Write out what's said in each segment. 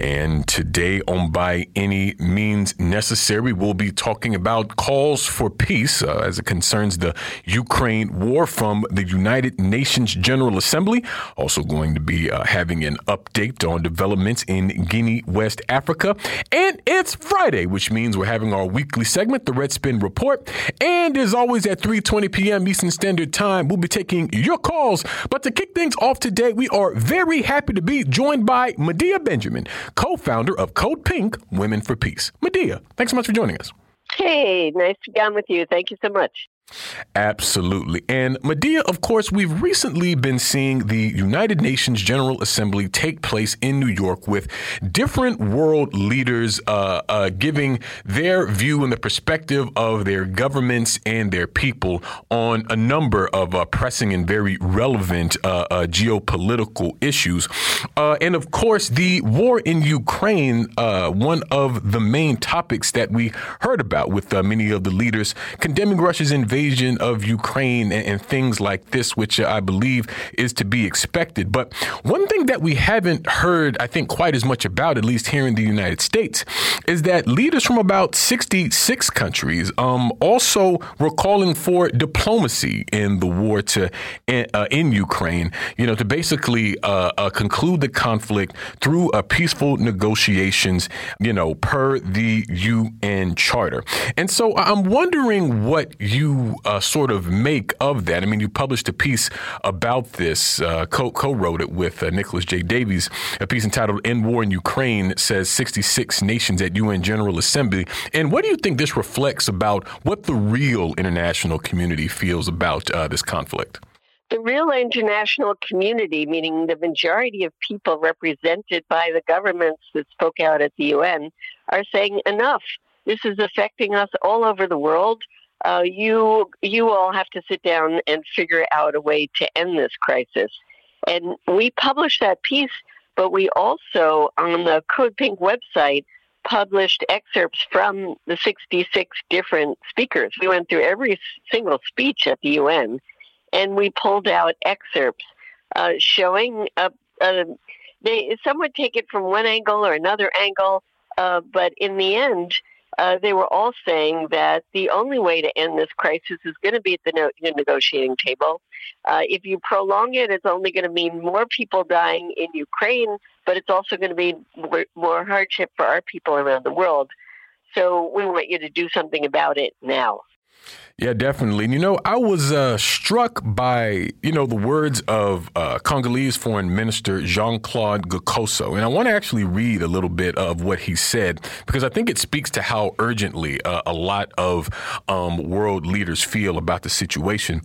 And today, on By Any Means Necessary, we'll be talking about calls for peace uh, as it concerns the Ukraine war from the United Nations General Assembly. Also, going to be uh, having an update on developments in Guinea, West Africa. And it's Friday, which means we're having our weekly segment, the Red Spin Report. And as always, at 3:20 p.m. Eastern Standard Time, we'll be taking your calls. But to kick things off today, we are very happy to be joined by Medea Benjamin co founder of Code Pink Women for Peace. Medea, thanks so much for joining us. Hey, nice to be on with you. Thank you so much. Absolutely. And Medea, of course, we've recently been seeing the United Nations General Assembly take place in New York with different world leaders uh, uh, giving their view and the perspective of their governments and their people on a number of uh, pressing and very relevant uh, uh, geopolitical issues. Uh, and of course, the war in Ukraine, one of the main topics that we heard about with many of the leaders condemning Russia's invasion invasion of Ukraine and, and things like this, which I believe is to be expected. But one thing that we haven't heard, I think, quite as much about, at least here in the United States, is that leaders from about 66 countries um, also were calling for diplomacy in the war to uh, in Ukraine. You know, to basically uh, uh, conclude the conflict through a peaceful negotiations. You know, per the UN Charter. And so I'm wondering what you uh, sort of make of that? I mean, you published a piece about this, uh, co wrote it with uh, Nicholas J. Davies, a piece entitled End War in Ukraine says 66 nations at UN General Assembly. And what do you think this reflects about what the real international community feels about uh, this conflict? The real international community, meaning the majority of people represented by the governments that spoke out at the UN, are saying enough. This is affecting us all over the world uh, you you all have to sit down and figure out a way to end this crisis. And we published that piece, but we also on the Code Pink website published excerpts from the 66 different speakers. We went through every single speech at the UN, and we pulled out excerpts uh, showing. Uh, uh, they some would take it from one angle or another angle, uh, but in the end uh, they were all saying that the only way to end this crisis is going to be at the, no- the negotiating table. Uh, if you prolong it, it's only going to mean more people dying in Ukraine, but it's also going to be more, more hardship for our people around the world. So we want you to do something about it now. Yeah, definitely. You know, I was uh, struck by, you know, the words of uh, Congolese Foreign Minister Jean Claude Gakosso. And I want to actually read a little bit of what he said because I think it speaks to how urgently uh, a lot of um, world leaders feel about the situation.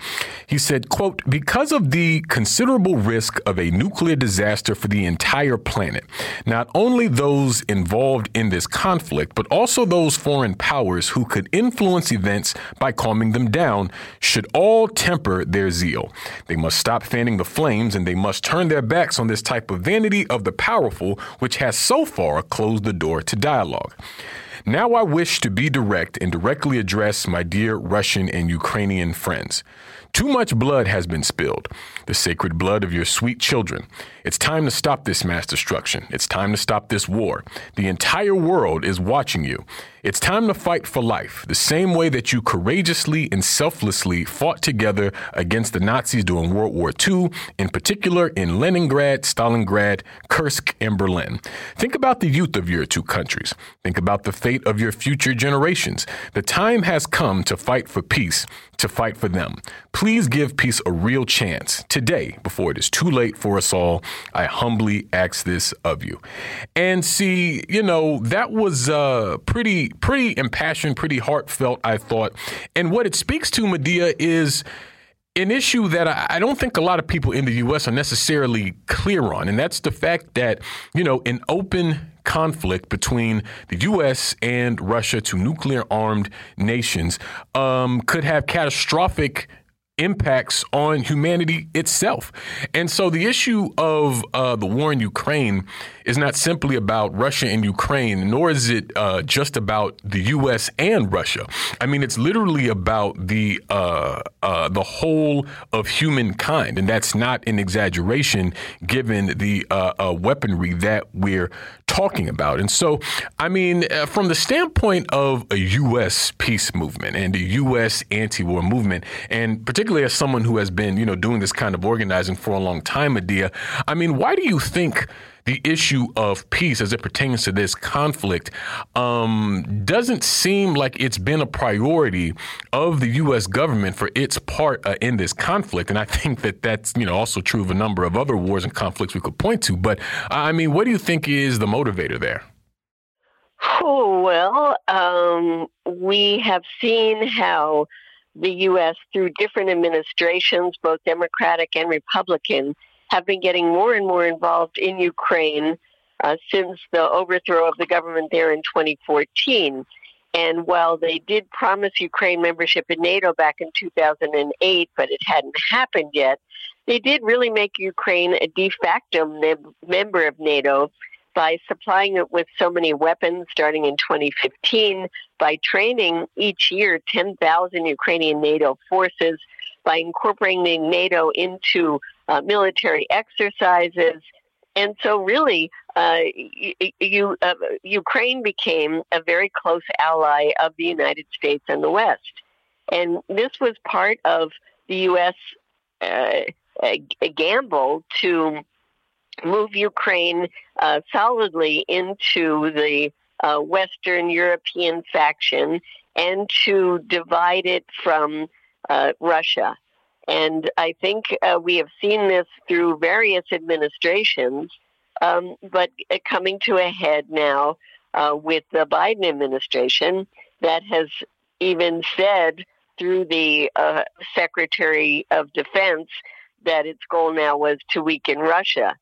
He said, quote, because of the considerable risk of a nuclear disaster for the entire planet, not only those involved in this conflict, but also those foreign powers who could influence events by calming them down should all temper their zeal. They must stop fanning the flames and they must turn their backs on this type of vanity of the powerful, which has so far closed the door to dialogue. Now I wish to be direct and directly address my dear Russian and Ukrainian friends. Too much blood has been spilled, the sacred blood of your sweet children. It's time to stop this mass destruction. It's time to stop this war. The entire world is watching you. It's time to fight for life, the same way that you courageously and selflessly fought together against the Nazis during World War II, in particular in Leningrad, Stalingrad, Kursk, and Berlin. Think about the youth of your two countries. Think about the fate of your future generations. The time has come to fight for peace, to fight for them. Please give peace a real chance today before it is too late for us all. I humbly ask this of you. And see, you know, that was uh, pretty pretty impassioned, pretty heartfelt, I thought. And what it speaks to, Medea, is an issue that I don't think a lot of people in the U.S. are necessarily clear on, and that's the fact that, you know, an open conflict between the U.S. and Russia, two nuclear armed nations, um, could have catastrophic impacts on humanity itself. And so the issue of uh, the war in Ukraine is not simply about Russia and Ukraine, nor is it uh, just about the U.S. and Russia. I mean, it's literally about the uh, uh, the whole of humankind, and that's not an exaggeration given the uh, uh, weaponry that we're talking about. And so, I mean, from the standpoint of a U.S. peace movement and a U.S. anti-war movement, and particularly as someone who has been, you know, doing this kind of organizing for a long time, Medea, I mean, why do you think? The issue of peace as it pertains to this conflict um, doesn't seem like it's been a priority of the U.S. government for its part uh, in this conflict. And I think that that's you know also true of a number of other wars and conflicts we could point to. But I mean, what do you think is the motivator there? Oh, well, um, we have seen how the U.S., through different administrations, both Democratic and Republican, have been getting more and more involved in Ukraine uh, since the overthrow of the government there in 2014. And while they did promise Ukraine membership in NATO back in 2008, but it hadn't happened yet, they did really make Ukraine a de facto member of NATO by supplying it with so many weapons starting in 2015, by training each year 10,000 Ukrainian NATO forces, by incorporating NATO into uh, military exercises. And so, really, uh, you, uh, Ukraine became a very close ally of the United States and the West. And this was part of the U.S. Uh, gamble to move Ukraine uh, solidly into the uh, Western European faction and to divide it from Russia. And I think uh, we have seen this through various administrations, um, but coming to a head now uh, with the Biden administration that has even said through the uh, Secretary of Defense that its goal now was to weaken Russia.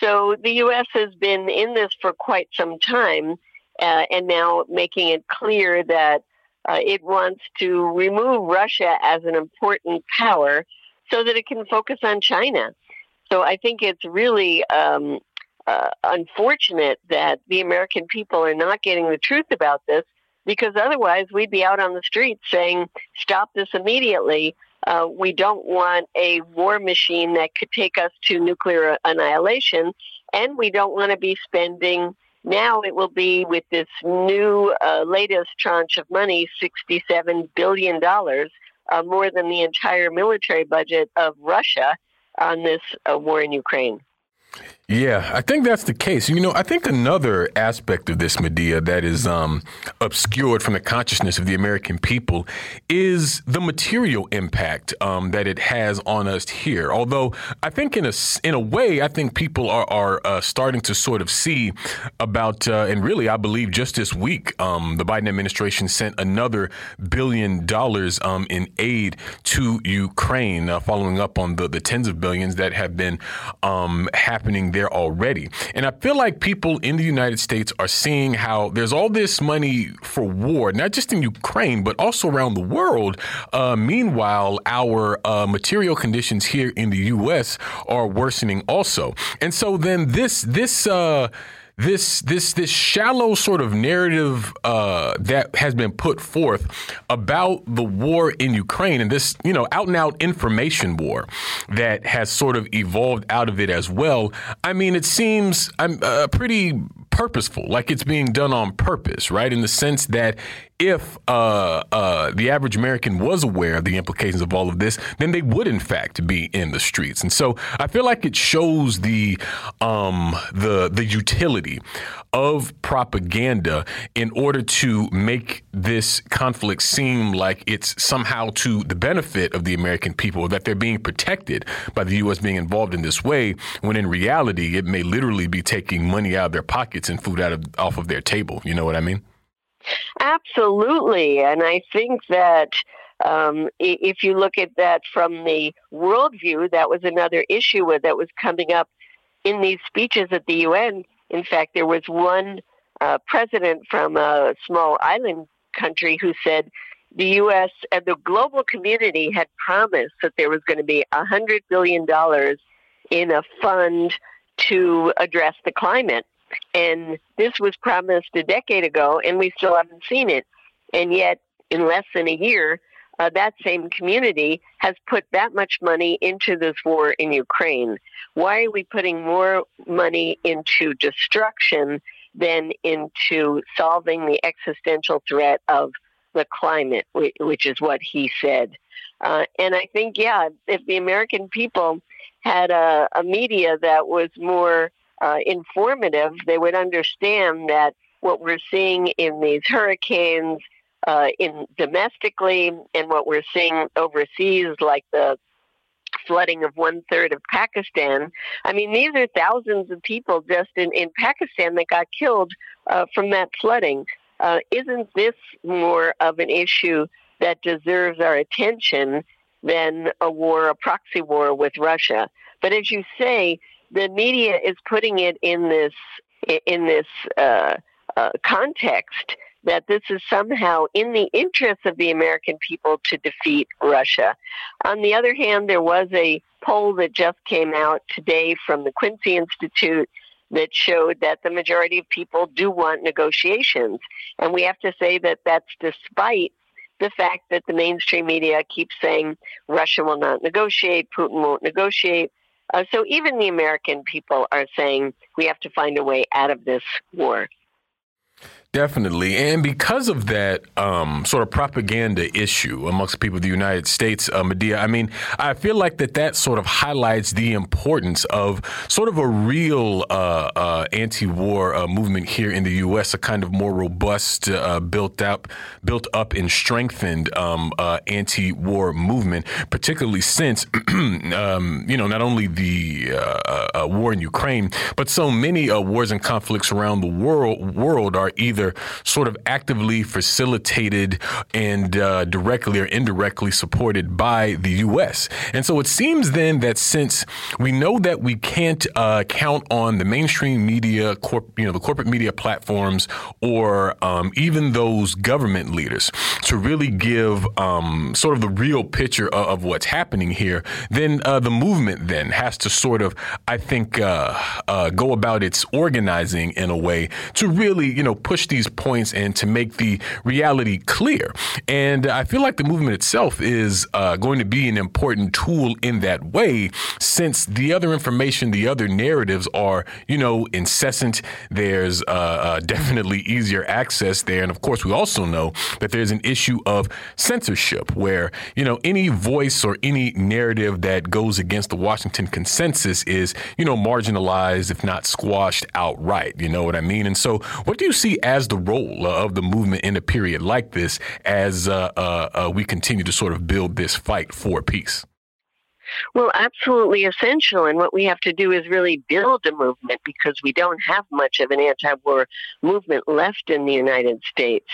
So the U.S. has been in this for quite some time, uh, and now making it clear that uh, it wants to remove Russia as an important power so that it can focus on China. So I think it's really um, uh, unfortunate that the American people are not getting the truth about this because otherwise we'd be out on the streets saying, stop this immediately. Uh, we don't want a war machine that could take us to nuclear annihilation, and we don't want to be spending now it will be with this new uh, latest tranche of money, $67 billion, uh, more than the entire military budget of Russia on this uh, war in Ukraine. Yeah, I think that's the case. You know, I think another aspect of this Medea that is um, obscured from the consciousness of the American people is the material impact um, that it has on us here. Although I think in a in a way, I think people are are uh, starting to sort of see about, uh, and really, I believe just this week, um, the Biden administration sent another billion dollars um, in aid to Ukraine, uh, following up on the the tens of billions that have been um, happening there already. And I feel like people in the United States are seeing how there's all this money for war, not just in Ukraine, but also around the world. Uh, meanwhile, our uh, material conditions here in the U.S. are worsening also. And so then this, this, uh, this this this shallow sort of narrative uh, that has been put forth about the war in Ukraine and this you know out and out information war that has sort of evolved out of it as well. I mean, it seems I'm uh, pretty purposeful, like it's being done on purpose, right? In the sense that if uh, uh, the average American was aware of the implications of all of this, then they would, in fact, be in the streets. And so I feel like it shows the um, the the utility of propaganda in order to make this conflict seem like it's somehow to the benefit of the American people, that they're being protected by the U.S. being involved in this way, when in reality, it may literally be taking money out of their pockets and food out of off of their table. You know what I mean? Absolutely. And I think that um, if you look at that from the worldview, that was another issue that was coming up in these speeches at the UN. In fact, there was one uh, president from a small island country who said, the U.S. and the global community had promised that there was going to be a $100 billion in a fund to address the climate. And this was promised a decade ago, and we still haven't seen it. And yet, in less than a year, uh, that same community has put that much money into this war in Ukraine. Why are we putting more money into destruction than into solving the existential threat of the climate, which is what he said? Uh, and I think, yeah, if the American people had a, a media that was more uh, informative, they would understand that what we're seeing in these hurricanes, uh, in domestically, and what we're seeing overseas, like the flooding of one third of Pakistan. I mean, these are thousands of people just in, in Pakistan that got killed uh, from that flooding. Uh, isn't this more of an issue that deserves our attention than a war, a proxy war with Russia? But as you say, the media is putting it in this in this uh, uh, context that this is somehow in the interest of the American people to defeat Russia. On the other hand, there was a poll that just came out today from the Quincy Institute that showed that the majority of people do want negotiations. And we have to say that that's despite the fact that the mainstream media keeps saying Russia will not negotiate, Putin won't negotiate. Uh, so even the American people are saying we have to find a way out of this war. Definitely. And because of that um, sort of propaganda issue amongst people of the United States, uh, Medea, I mean, I feel like that that sort of highlights the importance of sort of a real uh, uh, anti-war uh, movement here in the U.S., a kind of more robust, uh, built up, built up and strengthened um, uh, anti-war movement, particularly since, um, you know, not only the war in Ukraine, but so many wars and conflicts around the world, world are either either sort of actively facilitated and uh, directly or indirectly supported by the U.S. And so it seems then that since we know that we can't uh, count on the mainstream media, corp, you know, the corporate media platforms, or um, even those government leaders to really give um, sort of the real picture of, of what's happening here, then uh, the movement then has to sort of, I think, uh, uh, go about its organizing in a way to really, you know, push these points and to make the reality clear. And I feel like the movement itself is uh, going to be an important tool in that way, since the other information, the other narratives are, you know, incessant. There's uh, uh, definitely easier access there. And of course, we also know that there's an issue of censorship where, you know, any voice or any narrative that goes against the Washington consensus is, you know, marginalized, if not squashed outright. You know what I mean? And so, what do you see as as the role of the movement in a period like this as uh, uh, uh, we continue to sort of build this fight for peace? Well, absolutely essential. And what we have to do is really build a movement because we don't have much of an anti war movement left in the United States.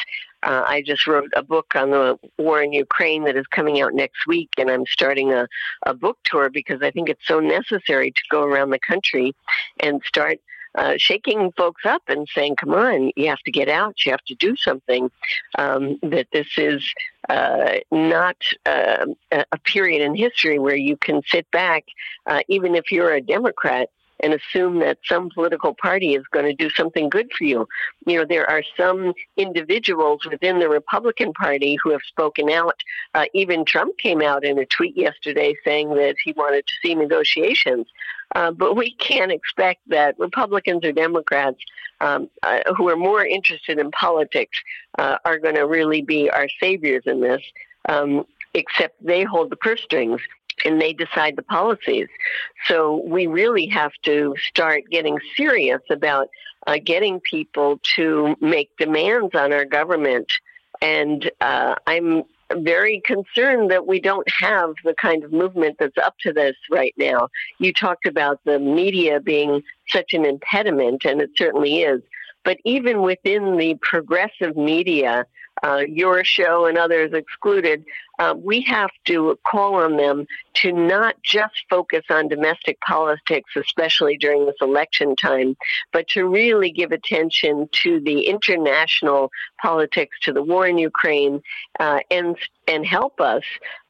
Uh, I just wrote a book on the war in Ukraine that is coming out next week, and I'm starting a, a book tour because I think it's so necessary to go around the country and start uh, shaking folks up and saying, "Come on, you have to get out. You have to do something." Um, that this is uh, not uh, a period in history where you can sit back, uh, even if you're a Democrat, and assume that some political party is going to do something good for you. You know, there are some individuals within the Republican Party who have spoken out. Uh, even Trump came out in a tweet yesterday saying that he wanted to see negotiations. Uh, but we can't expect that Republicans or Democrats um, uh, who are more interested in politics uh, are going to really be our saviors in this, um, except they hold the purse strings and they decide the policies. So we really have to start getting serious about uh, getting people to make demands on our government. And uh, I'm very concerned that we don't have the kind of movement that's up to this right now. You talked about the media being such an impediment, and it certainly is. But even within the progressive media, uh, your show and others excluded, uh, we have to call on them to not just focus on domestic politics, especially during this election time, but to really give attention to the international politics, to the war in Ukraine, uh, and and help us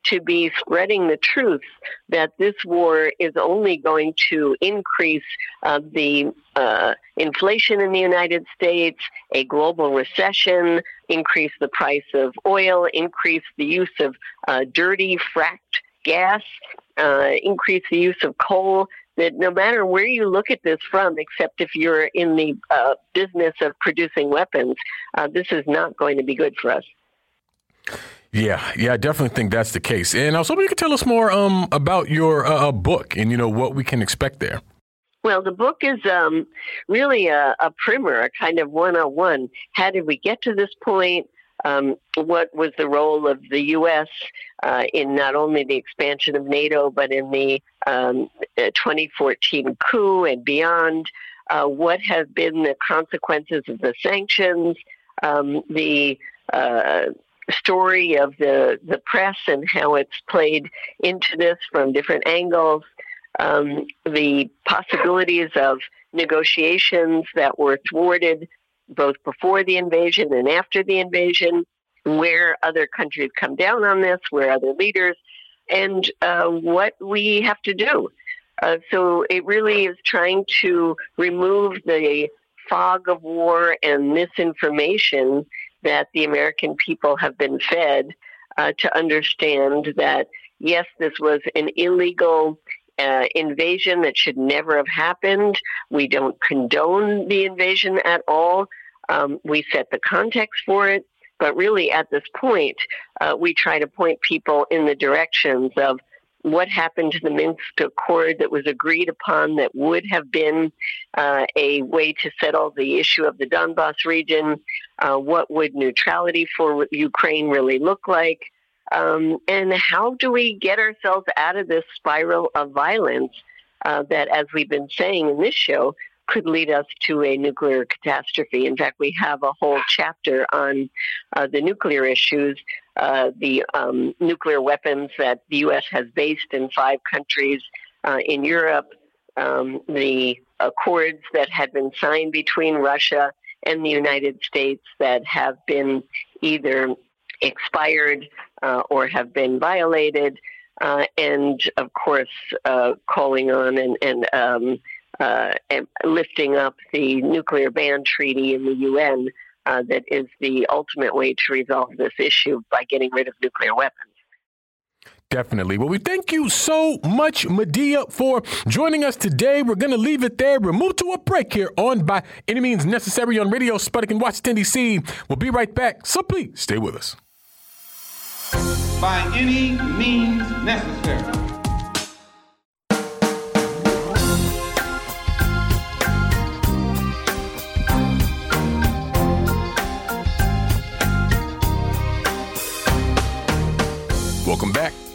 to be spreading the truth that this war is only going to increase uh, the uh, inflation in the United States, a global recession, increase the price of oil, increase the use of uh, dirty fracked gas, uh, increase the use of coal. That no matter where you look at this from, except if you're in the uh, business of producing weapons, uh, this is not going to be good for us. Yeah, yeah, I definitely think that's the case. And I was hoping you could tell us more um, about your uh, uh, book and you know what we can expect there. Well, the book is um, really a, a, primer, a kind of one-on-one. How did we get to this point? Um, what was the role of the U.S. Uh, in not only the expansion of NATO, but in the um, uh, 2014 coup and beyond? Uh, what have been the consequences of the sanctions? Um, the uh, story of the, the press and how it's played into this from different angles, um, the possibilities of negotiations that were thwarted both before the invasion and after the invasion, where other countries come down on this, where other leaders, and uh, what we have to do. Uh, so it really is trying to remove the fog of war and misinformation that the American people have been fed uh, to understand that, yes, this was an illegal uh, invasion that should never have happened. We don't condone the invasion at all. Um, we set the context for it. But really, at this point, uh, we try to point people in the directions of what happened to the Minsk Accord that was agreed upon that would have been uh, a way to settle the issue of the Donbass region? Uh, what would neutrality for Ukraine really look like? Um, and how do we get ourselves out of this spiral of violence uh, that, as we've been saying in this show, could lead us to a nuclear catastrophe. In fact, we have a whole chapter on uh, the nuclear issues, uh, the um, nuclear weapons that the U.S. has based in five countries uh, in Europe, um, the accords that had been signed between Russia and the United States that have been either expired uh, or have been violated. Uh, and of course, uh, calling on and, and um, uh, lifting up the nuclear ban treaty in the UN uh, that is the ultimate way to resolve this issue by getting rid of nuclear weapons. Definitely. Well, we thank you so much, Medea, for joining us today. We're going to leave it there. We'll move to a break here on By Any Means Necessary on Radio Sputnik in Washington, D.C. We'll be right back, so please stay with us. By any means necessary.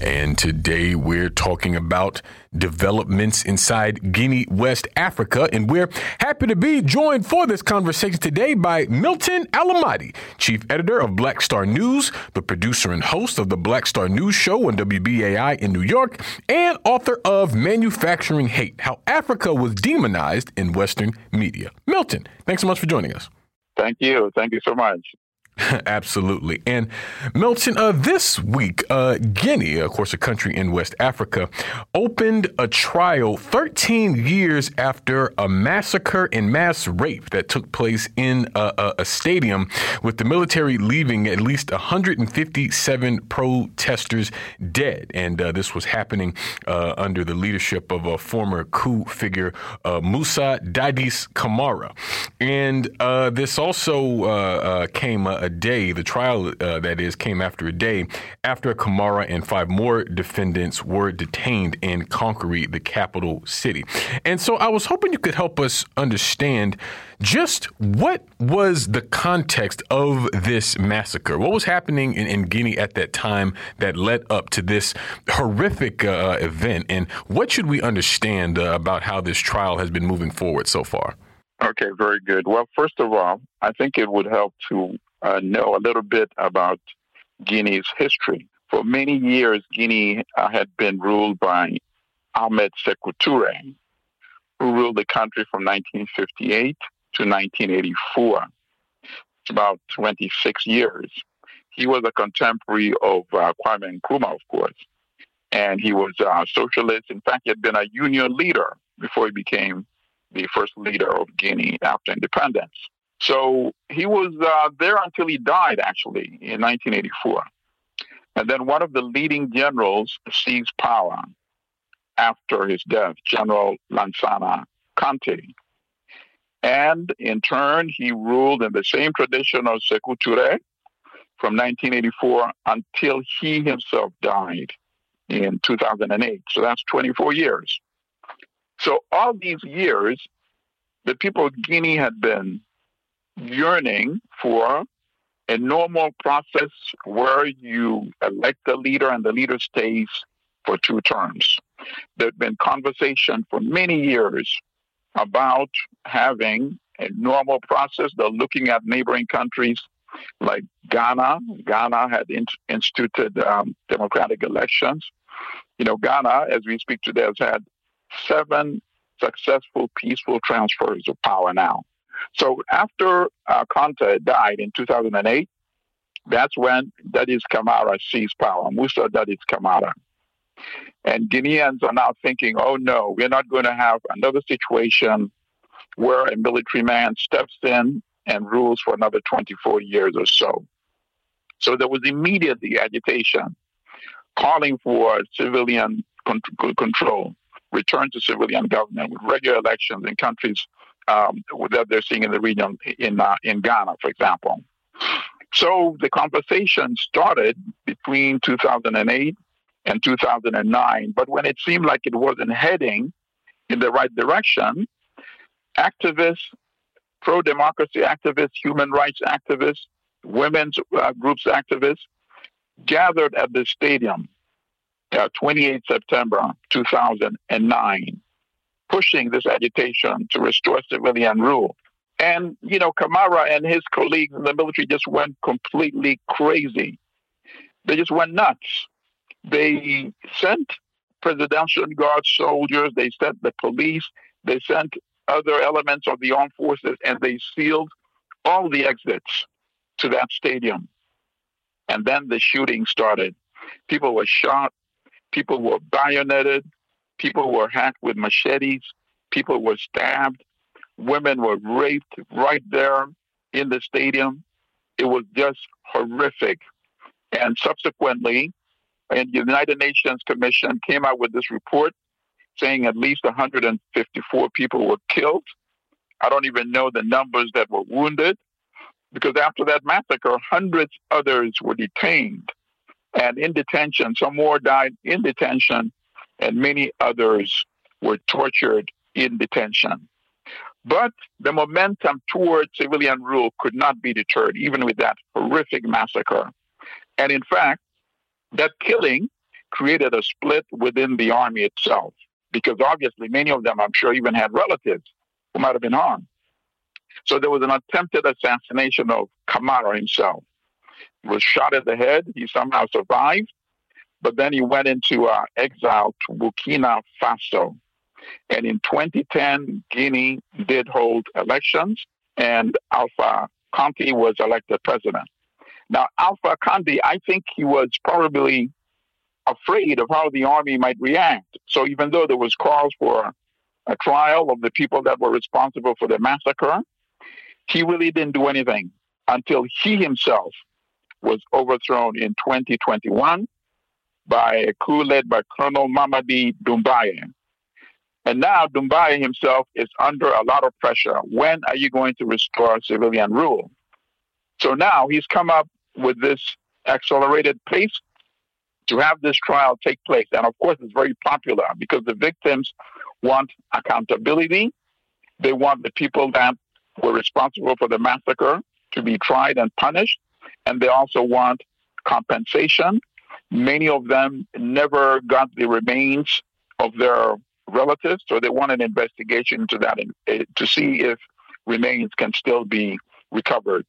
And today we're talking about developments inside Guinea, West Africa. And we're happy to be joined for this conversation today by Milton Allimadi, chief editor of Black Star News, the producer and host of the Black Star News Show on WBAI in New York, and author of Manufacturing Hate How Africa Was Demonized in Western Media. Milton, thanks so much for joining us. Thank you. Thank you so much. Absolutely. And Milton, uh, this week, uh, Guinea, of course, a country in West Africa, opened a trial 13 years after a massacre and mass rape that took place in a, a, stadium, with the military leaving at least 157 protesters dead. And uh, this was happening uh, under the leadership of a former coup figure, uh, Moussa Dadis Camara. And uh, this also came a day, the trial uh, that is, came after a day after Camara and five more defendants were detained in Conakry, the capital city. And so I was hoping you could help us understand just what was the context of this massacre? What was happening in, in Guinea at that time that led up to this horrific uh, event? And what should we understand uh, about how this trial has been moving forward so far? Okay, very good. Well, first of all, I think it would help to uh, know a little bit about Guinea's history. For many years, Guinea uh, had been ruled by Ahmed Sekou Toure, who ruled the country from 1958 to 1984. It's about 26 years. He was a contemporary of uh, Kwame Nkrumah, of course, and he was a socialist. In fact, he had been a union leader before he became the first leader of Guinea after independence. So he was uh, there until he died, actually, in 1984. And then one of the leading generals seized power after his death, General Lansana Conte. And in turn, he ruled in the same tradition of Sekou Touré from 1984 until he himself died in 2008. So that's 24 years. So all these years, the people of Guinea had been yearning for a normal process where you elect a leader and the leader stays for two terms. There had been conversation for many years about having a normal process. They're looking at neighboring countries like Ghana. Ghana had in- instituted um, democratic elections. You know, Ghana, as we speak today, has had seven successful, peaceful transfers of power now. So after uh, Conte died in 2008, that's when Dadis Camara seized power, Moussa Dadis Camara. And Guineans are now thinking, oh no, we're not going to have another situation where a military man steps in and rules for another 24 years or so. So there was immediately agitation calling for civilian con- control, return to civilian government with regular elections in countries um, that they're seeing in the region, in, uh, in Ghana, for example. So the conversation started between 2008 and 2009. But when it seemed like it wasn't heading in the right direction, activists, pro democracy activists, human rights activists, women's uh, groups activists gathered at the stadium uh, 28 September 2009, pushing this agitation to restore civilian rule. And, you know, Camara and his colleagues in the military just went completely crazy. They just went nuts. They sent presidential guard soldiers, they sent the police, they sent other elements of the armed forces, and they sealed all the exits to that stadium. And then the shooting started. People were shot, people were bayoneted, people were hacked with machetes, people were stabbed, women were raped right there in the stadium. It was just horrific. And subsequently, and the United Nations Commission came out with this report saying at least 154 people were killed. I don't even know the numbers that were wounded because after that massacre, hundreds others were detained and in detention. Some more died in detention, and many others were tortured in detention. But the momentum toward civilian rule could not be deterred, even with that horrific massacre. And in fact, that killing created a split within the army itself, because obviously many of them, I'm sure, even had relatives who might have been harmed. So there was an attempted assassination of Camara himself. He was shot in the head. He somehow survived, but then he went into uh, exile to Burkina Faso. And in 2010, Guinea did hold elections, and Alpha Conde was elected president. Now, Alpha Conde, I think he was probably afraid of how the army might react. So even though there was calls for a trial of the people that were responsible for the massacre, he really didn't do anything until he himself was overthrown in 2021 by a coup led by Colonel Mamady Doumbouya. And now Doumbouya himself is under a lot of pressure. When are you going to restore civilian rule? So now he's come up with this accelerated pace to have this trial take place. And of course, it's very popular because the victims want accountability. They want the people that were responsible for the massacre to be tried and punished. And they also want compensation. Many of them never got the remains of their relatives, so they want an investigation into that eh, to see if remains can still be recovered.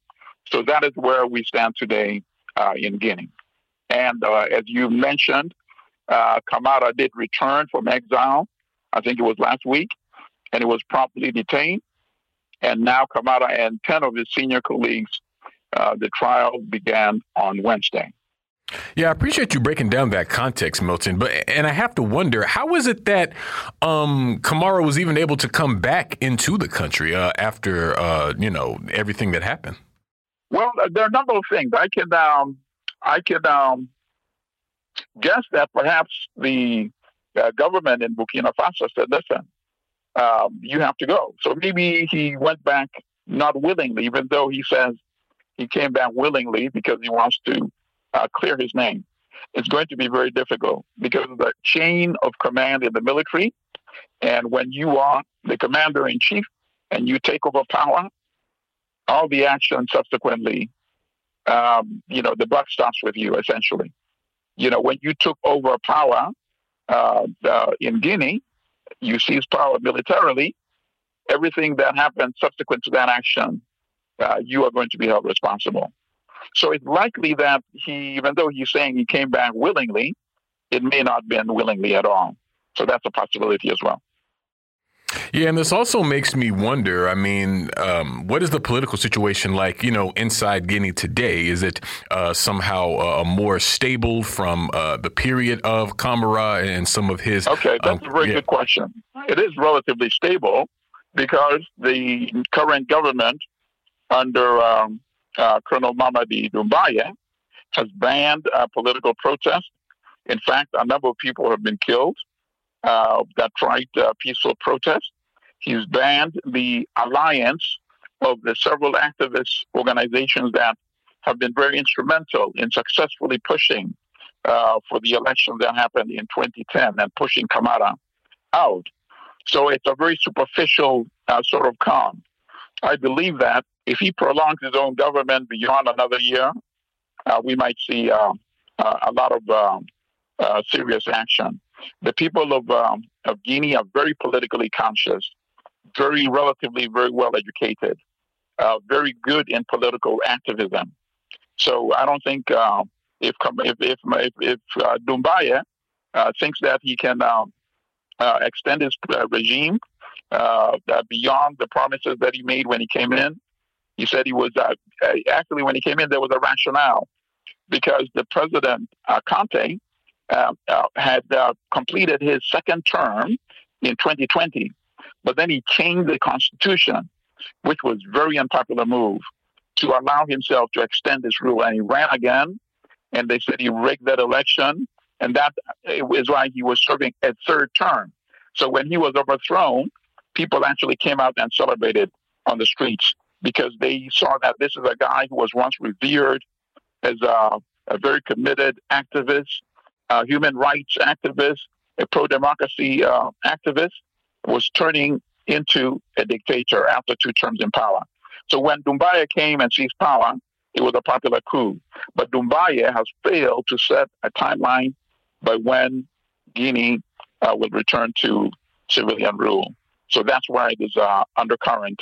So that is where we stand today uh, in Guinea. And uh, as you mentioned, uh, Camara did return from exile. I think it was last week, and he was promptly detained. And now Camara and 10 of his senior colleagues, uh, the trial began on Wednesday. Yeah, I appreciate you breaking down that context, Milton. But and I have to wonder, how is it that um, Camara was even able to come back into the country uh, after uh, you know everything that happened? Well, there are a number of things. I can um, I can um, guess that perhaps the uh, government in Burkina Faso said, "Listen, um, you have to go." So maybe he went back not willingly, even though he says he came back willingly because he wants to uh, clear his name. It's going to be very difficult because of the chain of command in the military. And when you are the commander in chief and you take over power, all the action subsequently, um, you know, the buck stops with you essentially. You know, when you took over power uh, uh, in Guinea, you seized power militarily. Everything that happened subsequent to that action, uh, you are going to be held responsible. So it's likely that he, even though he's saying he came back willingly, it may not have been willingly at all. So that's a possibility as well. Yeah, and this also makes me wonder. I mean, um, what is the political situation like, you know, inside Guinea today? Is it uh, somehow uh, more stable from uh, the period of Camara and some of his? Okay, that's um, a very yeah. good question. It is relatively stable because the current government under um, uh, Colonel Mamady Doumbouya has banned uh, political protest. In fact, a number of people have been killed uh, that tried uh, peaceful protest. He's banned the alliance of the several activist organizations that have been very instrumental in successfully pushing uh, for the election that happened in 2010 and pushing Camara out. So it's a very superficial uh, sort of calm. I believe that if he prolongs his own government beyond another year, uh, we might see uh, uh, a lot of um, uh, serious action. The people of, um, of Guinea are very politically conscious, very relatively very well educated, uh, very good in political activism. So I don't think uh, if if if if, if Doumbouya thinks that he can extend his regime beyond the promises that he made when he came in, he said he was uh, actually when he came in there was a rationale because the president uh, Conde uh, uh had uh, completed his second term in 2020, but then he changed the constitution, which was very unpopular move to allow himself to extend his rule, and he ran again, and they said he rigged that election, and that is why he was serving a third term. So when he was overthrown, people actually came out and celebrated on the streets because they saw that this is a guy who was once revered as a, a very committed activist, a human rights activist, a pro democracy uh, activist, was turning into a dictator after two terms in power. So when Doumbouya came and seized power, it was a popular coup. But Doumbouya has failed to set a timeline by when Guinea uh, will return to civilian rule. So that's why it is uh, undercurrent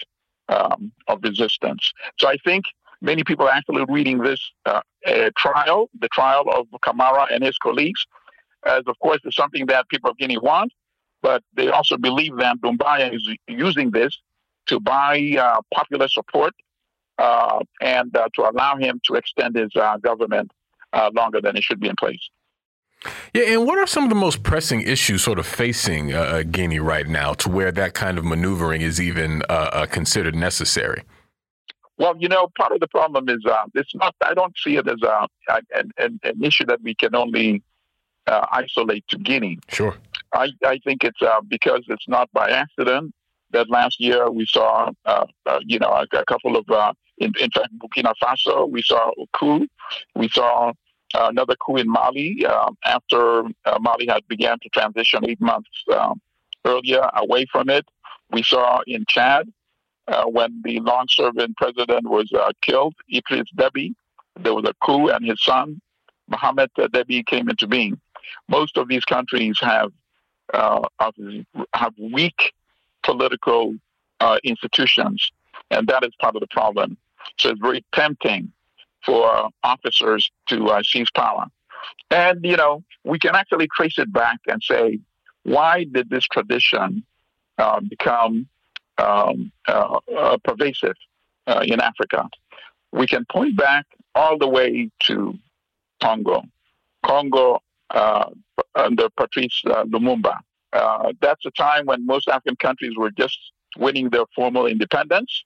um, of resistance. So I think many people are actually reading this uh, trial, the trial of Camara and his colleagues, as of course is something that people of Guinea want, but they also believe that Doumbouya is using this to buy uh, popular support uh, and uh, to allow him to extend his uh, government uh, longer than it should be in place. Yeah, and what are some of the most pressing issues sort of facing uh, uh, Guinea right now to where that kind of maneuvering is even uh, uh, considered necessary? Well, you know, part of the problem is uh, it's not. I don't see it as a, an, an, an issue that we can only uh, isolate to Guinea. Sure. I, I think it's because it's not by accident that last year we saw, you know, a, a couple of in, in fact, Burkina Faso, we saw a coup. We saw another coup in Mali um, after uh, Mali had began to transition eight months um, earlier away from it. We saw in Chad uh, when the long-serving president was uh, killed, Idris Deby, there was a coup, and his son Mohamed Deby came into being. Most of these countries have uh, have weak political uh, institutions, and that is part of the problem. So it's very tempting for officers to uh, seize power. And, you know, we can actually trace it back and say, why did this tradition uh, become um, uh, uh pervasive uh, in Africa? We can point back all the way to Congo. Congo uh, under Patrice Lumumba. that's a time when most African countries were just winning their formal independence,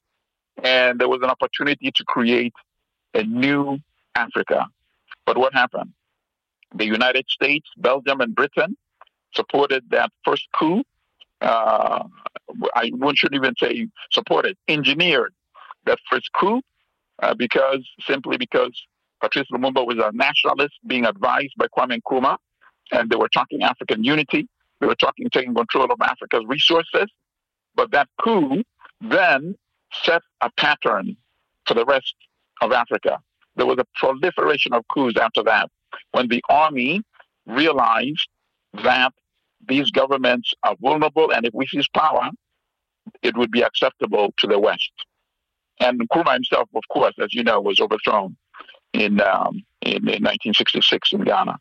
and there was an opportunity to create a new Africa. But what happened? The United States, Belgium, and Britain supported that first coup. Uh, I shouldn't even say supported, engineered that first coup uh, because simply because Patrice Lumumba was a nationalist being advised by Kwame Nkrumah, and they were talking African unity. They were talking taking control of Africa's resources. But that coup then set a pattern for the rest of Africa. There was a proliferation of coups after that when the army realized that these governments are vulnerable and if we seize power, it would be acceptable to the West. And Nkrumah himself, of course, as you know, was overthrown in, um, in, in 1966 in Ghana.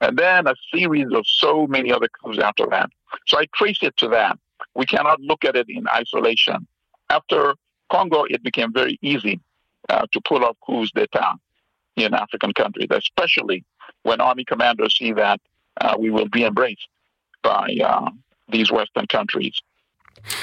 And then a series of so many other coups after that. So I trace it to that. We cannot look at it in isolation. After Congo, it became very easy uh, to pull off coups d'etat in African countries, especially when army commanders see that uh, we will be embraced by uh, these Western countries.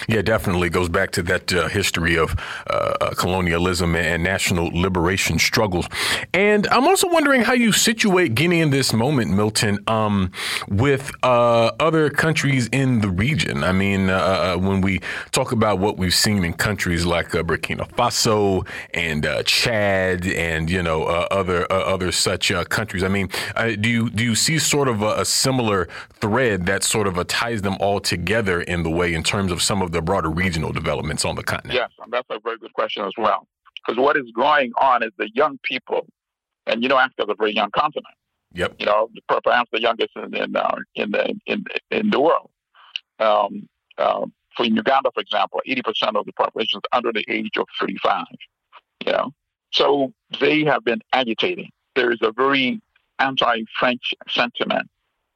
Yeah, definitely goes back to that uh, history of uh, uh, colonialism and national liberation struggles. And I'm also wondering how you situate Guinea in this moment, Milton, um, with uh, other countries in the region. I mean, uh, uh, when we talk about what we've seen in countries like Burkina Faso and Chad, and you know other other such countries. I mean, do you do you see sort of a, a similar thread that sort of ties them all together in the way in terms of some of the broader regional developments on the continent? Yes, that's a very good question as well. Because what is going on is the young people, and you know, Africa is a very young continent. Yep. You know, perhaps the youngest in in uh, in, the, in in the world. Um, uh, for Uganda, for example, eighty percent of the population is under the age of thirty-five. You know, so they have been agitating. There is a very anti-French sentiment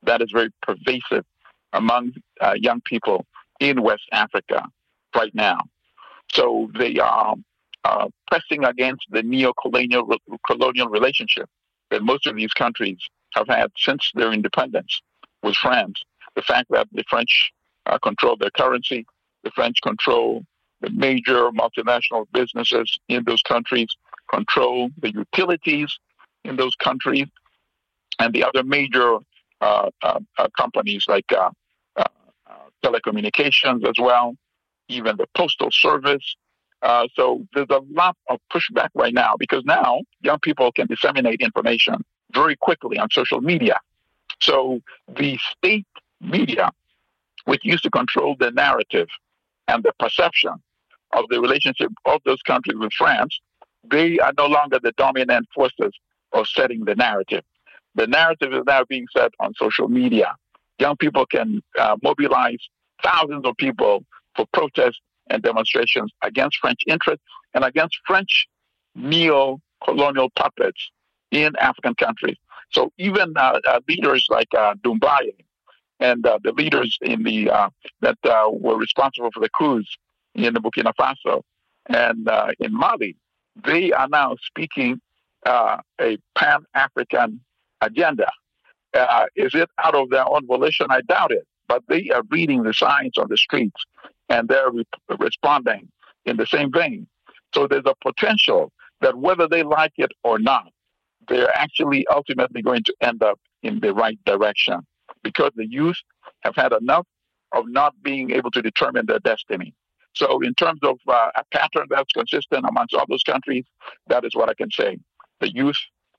that is very pervasive among uh, young people in West Africa right now. So they are uh, pressing against the neo-colonial colonial relationship that most of these countries have had since their independence with France. The fact that the French uh, control their currency, the French control the major multinational businesses in those countries, control the utilities in those countries, and the other major uh, uh, uh companies like uh, telecommunications as well, even the postal service. Uh, so there's a lot of pushback right now because now young people can disseminate information very quickly on social media. So the state media, which used to control the narrative and the perception of the relationship of those countries with France, they are no longer the dominant forces of setting the narrative. The narrative is now being set on social media young people can uh, mobilize thousands of people for protests and demonstrations against French interests and against French neo-colonial puppets in African countries. So even uh, uh, leaders like uh, and uh, the leaders in the uh, that uh, were responsible for the coups in the Burkina Faso and uh, in Mali, they are now speaking a pan-African agenda uh, is it out of their own volition? I doubt it. But they are reading the signs on the streets and they're re- responding in the same vein. So there's a potential that whether they like it or not, they're actually ultimately going to end up in the right direction because the youth have had enough of not being able to determine their destiny. So, in terms of uh, a pattern that's consistent amongst all those countries, that is what I can say. The youth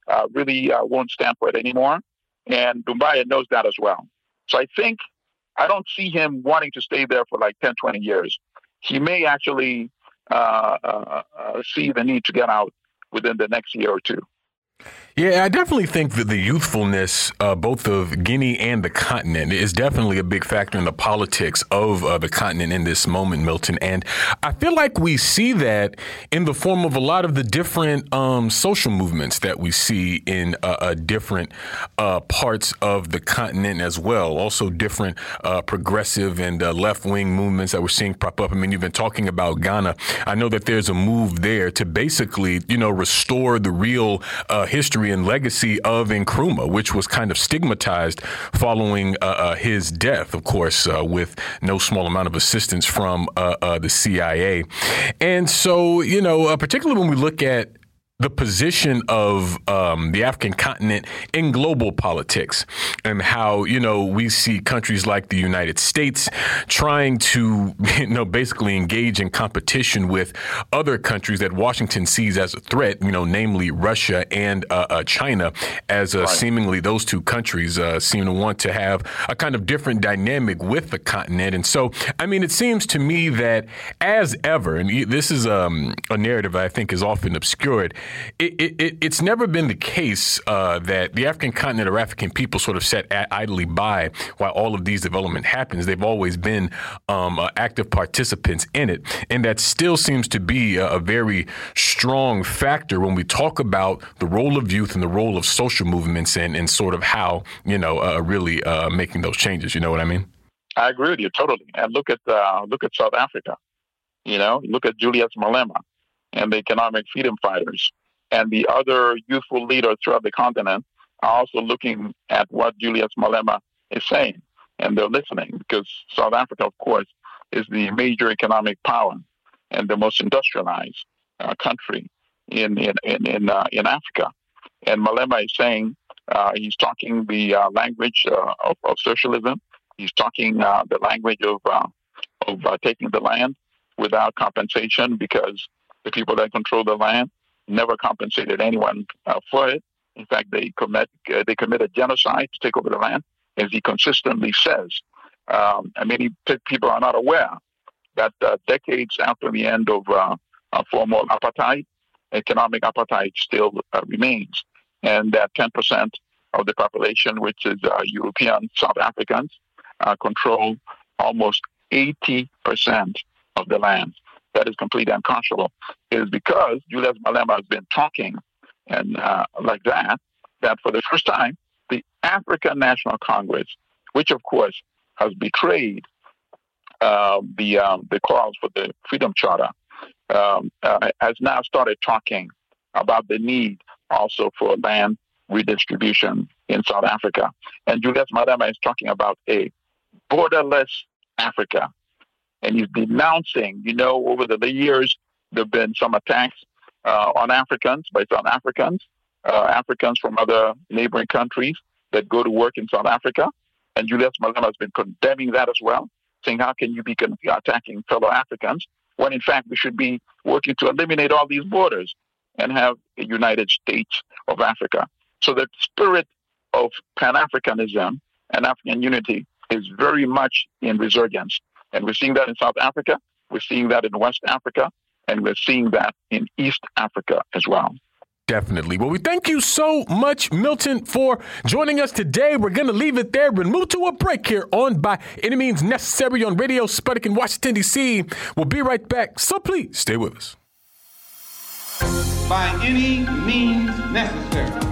uh, really uh, won't stand for it anymore, and Doumbouya knows that as well. So, I think I don't see him wanting to stay there for like 10, 20 years. He may actually uh, uh, uh, see the need to get out within the next year or two. Yeah, I definitely think that the youthfulness, uh, both of Guinea and the continent, is definitely a big factor in the politics of uh, the continent in this moment, Milton. And I feel like we see that in the form of a lot of the different um, social movements that we see in uh, uh different uh, parts of the continent as well. Also, different uh, progressive and left wing movements that we're seeing prop up. I mean, you've been talking about Ghana. I know that there's a move there to basically, you know, restore the real history and legacy of Nkrumah, which was kind of stigmatized following uh, uh, his death, of course, uh, with no small amount of assistance from uh, uh, the CIA. And so, you know, particularly when we look at the position of um, the African continent in global politics and how, you know, we see countries like the United States trying to, you know, basically engage in competition with other countries that Washington sees as a threat, you know, namely Russia and uh, uh, China, as uh, right. seemingly those two countries uh, seem to want to have a kind of different dynamic with the continent. And so, I mean, it seems to me that as ever, and this is um, a narrative I think is often obscured, it, it, it's never been the case uh, that the African continent or African people sort of sat idly by while all of these development happens. They've always been um, uh, active participants in it, and that still seems to be a, a, very strong factor when we talk about the role of youth and the role of social movements and, and sort of how you know uh, really uh, making those changes. You know what I mean? I agree with you totally. And look at uh, look at South Africa. You know, look at Julius Malema and the economic freedom fighters and the other youthful leaders throughout the continent are also looking at what Julius Malema is saying, and they're listening because South Africa, of course, is the major economic power and the most industrialized uh, country in in in in, uh, in, Africa. And Malema is saying uh, he's talking the uh, language uh, of, of, socialism. He's talking uh, the language of of taking the land without compensation because the people that control the land never compensated anyone uh, for it. In fact, they commit uh, they committed genocide to take over the land, as he consistently says. Um, and many people are not aware that uh, decades after the end of uh, formal apartheid, economic apartheid still uh, remains, and that 10% of the population, which is uh, European South Africans, control almost 80% of the land that is completely unconscionable is because Julius Malema has been talking and uh, like that, that for the first time, the African National Congress, which of course has betrayed uh, the um, the calls for the Freedom Charter, um, uh, has now started talking about the need also for land redistribution in South Africa. And Julius Malema is talking about a borderless Africa, and he's denouncing, you know, over the, years, there have been some attacks uh, on Africans by South Africans, uh, Africans from other neighboring countries that go to work in South Africa. And Julius Malema has been condemning that as well, saying, how can you be attacking fellow Africans when in fact we should be working to eliminate all these borders and have a United States of Africa. So the spirit of Pan Africanism and African unity is very much in resurgence. And we're seeing that in South Africa, we're seeing that in West Africa, and we're seeing that in East Africa as well. Definitely. Well, we thank you so much, Milton, for joining us today. We're going to leave it there and move to a break here on By Any Means Necessary on Radio Sputnik in Washington, D.C. We'll be right back, so please stay with us. By any means necessary.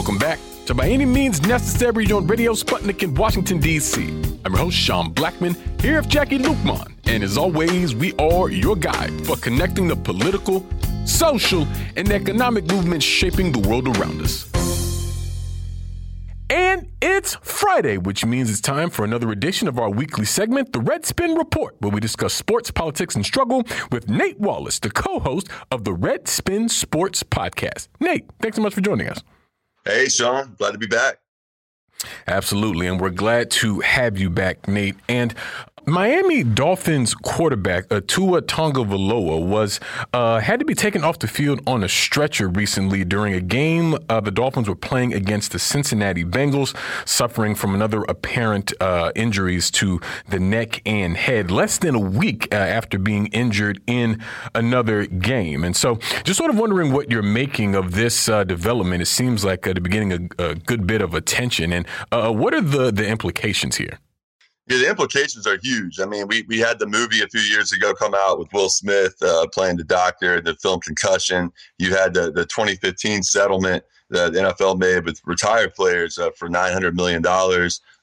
Welcome back to By Any Means Necessary on Radio Sputnik in Washington, D.C. I'm your host, Sean Blackmon, here with Jacquie Luqman. And as always, we are your guide for connecting the political, social, and economic movements shaping the world around us. And it's Friday, which means it's time for another edition of our weekly segment, the Red Spin Report, where we discuss sports, politics, and struggle with Nate Wallace, the co host of the Red Spin Sports Podcast. Nate, thanks so much for joining us. Hey, Sean, glad to be back. Absolutely. And we're glad to have you back, Nate. And Miami Dolphins quarterback uh, Tua Tagovailoa was uh, had to be taken off the field on a stretcher recently during a game uh, the Dolphins were playing against the Cincinnati Bengals, suffering from another apparent uh, injuries to the neck and head less than a week uh, after being injured in another game. And so, just sort of wondering what you're making of this uh, development. It seems like at the beginning a, a, good bit of attention. And what are the the implications here? The implications are huge. I mean, we, we had the movie a few years ago come out with Will Smith uh, playing the doctor, the film Concussion. You had the, the 2015 settlement that the NFL made with retired players uh, for $900 million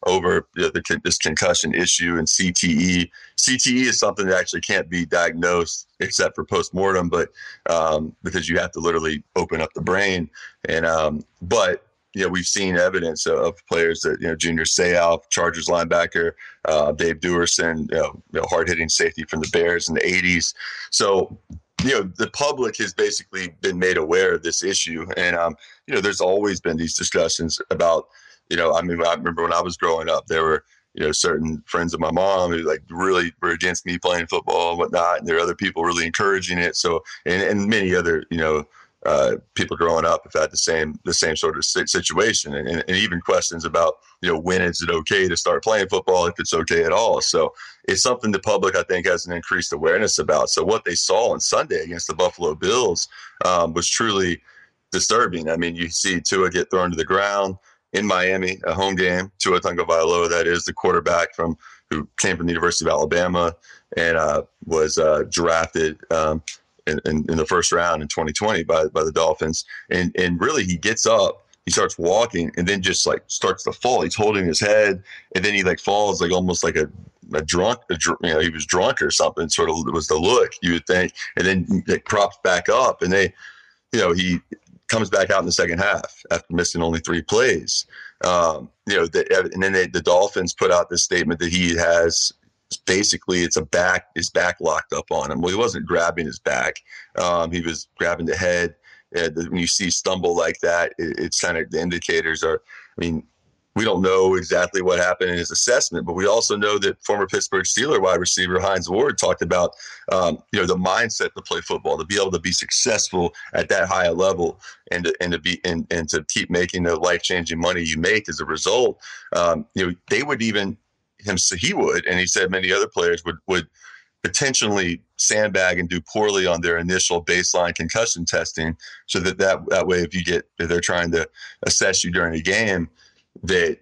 over the, the, this concussion issue and CTE. CTE is something that actually can't be diagnosed except for postmortem, but um, because you have to literally open up the brain. And um, but you know, we've seen evidence of players that, you know, Junior Seau, Chargers linebacker, uh, Dave Duerson, you know, you know hard hitting safety from the Bears in the 80s. So, you know, the public has basically been made aware of this issue. And, um, you know, there's always been these discussions about, you know, I mean, I remember when I was growing up, there were, you know, certain friends of my mom who like really were against me playing football and whatnot. And there are other people really encouraging it. So, and, and many other, you know, uh, people growing up have had the same the same sort of situation, and, and, and, even questions about you know when is it okay to start playing football if it's okay at all. So it's something the public I think has an increased awareness about. So what they saw on Sunday against the Buffalo Bills um, was truly disturbing. I mean, you see Tua get thrown to the ground in Miami, a home game. Tua Tagovailoa, that is the quarterback from who came from the University of Alabama and uh, was uh, drafted. Um, in, in, in, the first round in 2020 by by the Dolphins, and and really he gets up, he starts walking, and then just like starts to fall. He's holding his head, and then he like falls like almost like a a drunk, a, you know, he was drunk or something. Sort of was the look you would think, and then it props back up, and they, you know, he comes back out in the second half after missing only three plays. Um, you know, the, and then they, the Dolphins put out this statement that he has basically it's a back his back locked up on him. Well he wasn't grabbing his back. Um, he was grabbing the head. And when you see stumble like that it, it's kind of the indicators are i mean we don't know exactly what happened in his assessment, but we also know that former Pittsburgh Steeler wide receiver Hines Ward talked about, um, you know, the mindset to play football, to be able to be successful at that high level, and to, and to be and, and to keep making the life changing money you make as a result. Um, you know, they would even him so he would, and he said many other players would would potentially sandbag and do poorly on their initial baseline concussion testing, so that that, that way, if you get if they're trying to assess you during a game, that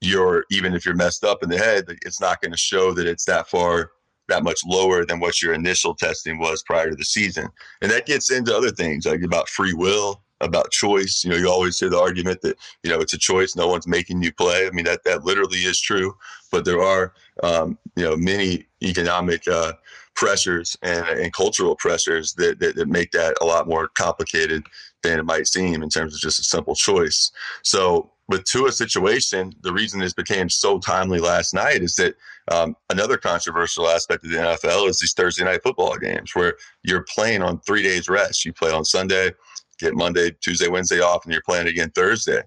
you're even if you're messed up in the head, it's not going to show that it's that far that much lower than what your initial testing was prior to the season. And that gets into other things like about free will, about choice. You know, you always hear the argument that you know it's a choice. No one's making you play. I mean, that that literally is true. But there are um, you know many economic uh, pressures and, and cultural pressures that, that, that make that a lot more complicated than it might seem in terms of just a simple choice. So with Tua's situation, the reason this became so timely last night is that um, another controversial aspect of the NFL is these Thursday night football games where you're playing on three days rest. You play on Sunday, get Monday, Tuesday, Wednesday off, and you're playing again Thursday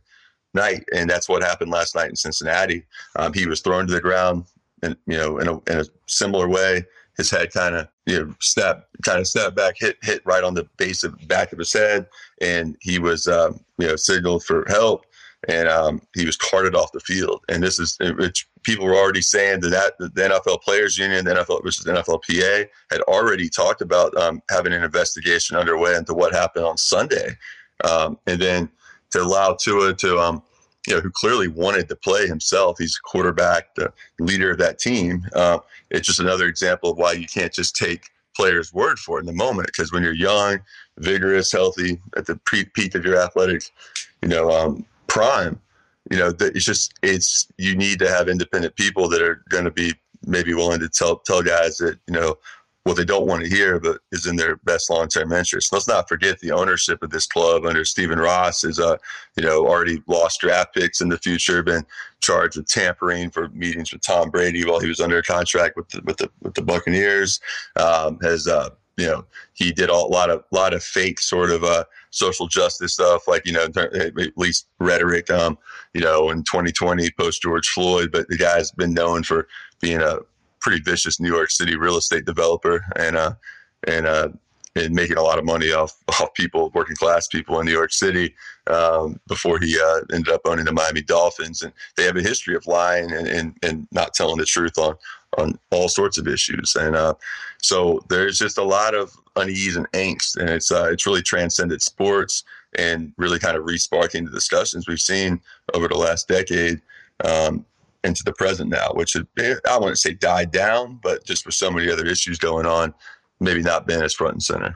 night. And that's what happened last night in Cincinnati. Um, he was thrown to the ground, and you know, in a, in a similar way. His head kind of you know step kind of step back, hit hit right on the base of back of his head, and he was um, you know signaled for help and um, he was carted off the field. And this is which people were already saying that, that the NFL Players Union, the NFL, the NFLPA, had already talked about um, having an investigation underway into what happened on Sunday, um, and then to allow Tua to, um, you know, who clearly wanted to play himself. He's a quarterback, the leader of that team. Uh, it's just another example of why you can't just take players' word for it in the moment. Because when you're young, vigorous, healthy, at the peak of your athletic, you know, um, prime. You know, it's just it's you need to have independent people that are going to be maybe willing to tell tell guys that you know what they don't want to hear, but is in their best long-term interest. Let's not forget the ownership of this club under Stephen Ross is, uh, you know, already lost draft picks in the future, been charged with tampering for meetings with Tom Brady while he was under contract with the with the with the Buccaneers. Um, has uh, you know, he did a lot of lot of fake sort of uh, social justice stuff, like you know, at least rhetoric. Um, you know, in 2020 post George Floyd, but the guy's been known for being a pretty vicious New York City real estate developer and uh and uh and making a lot of money off off people, working class people in New York City, um, before he uh, ended up owning the Miami Dolphins. And they have a history of lying and, and, and not telling the truth on on all sorts of issues. And uh, so there's just a lot of unease and angst, and it's uh, it's really transcended sports and really kind of resparking the discussions we've seen over the last decade. Um, into the present now, which is, I wouldn't say died down, but just with so many other issues going on, maybe not been as front and center.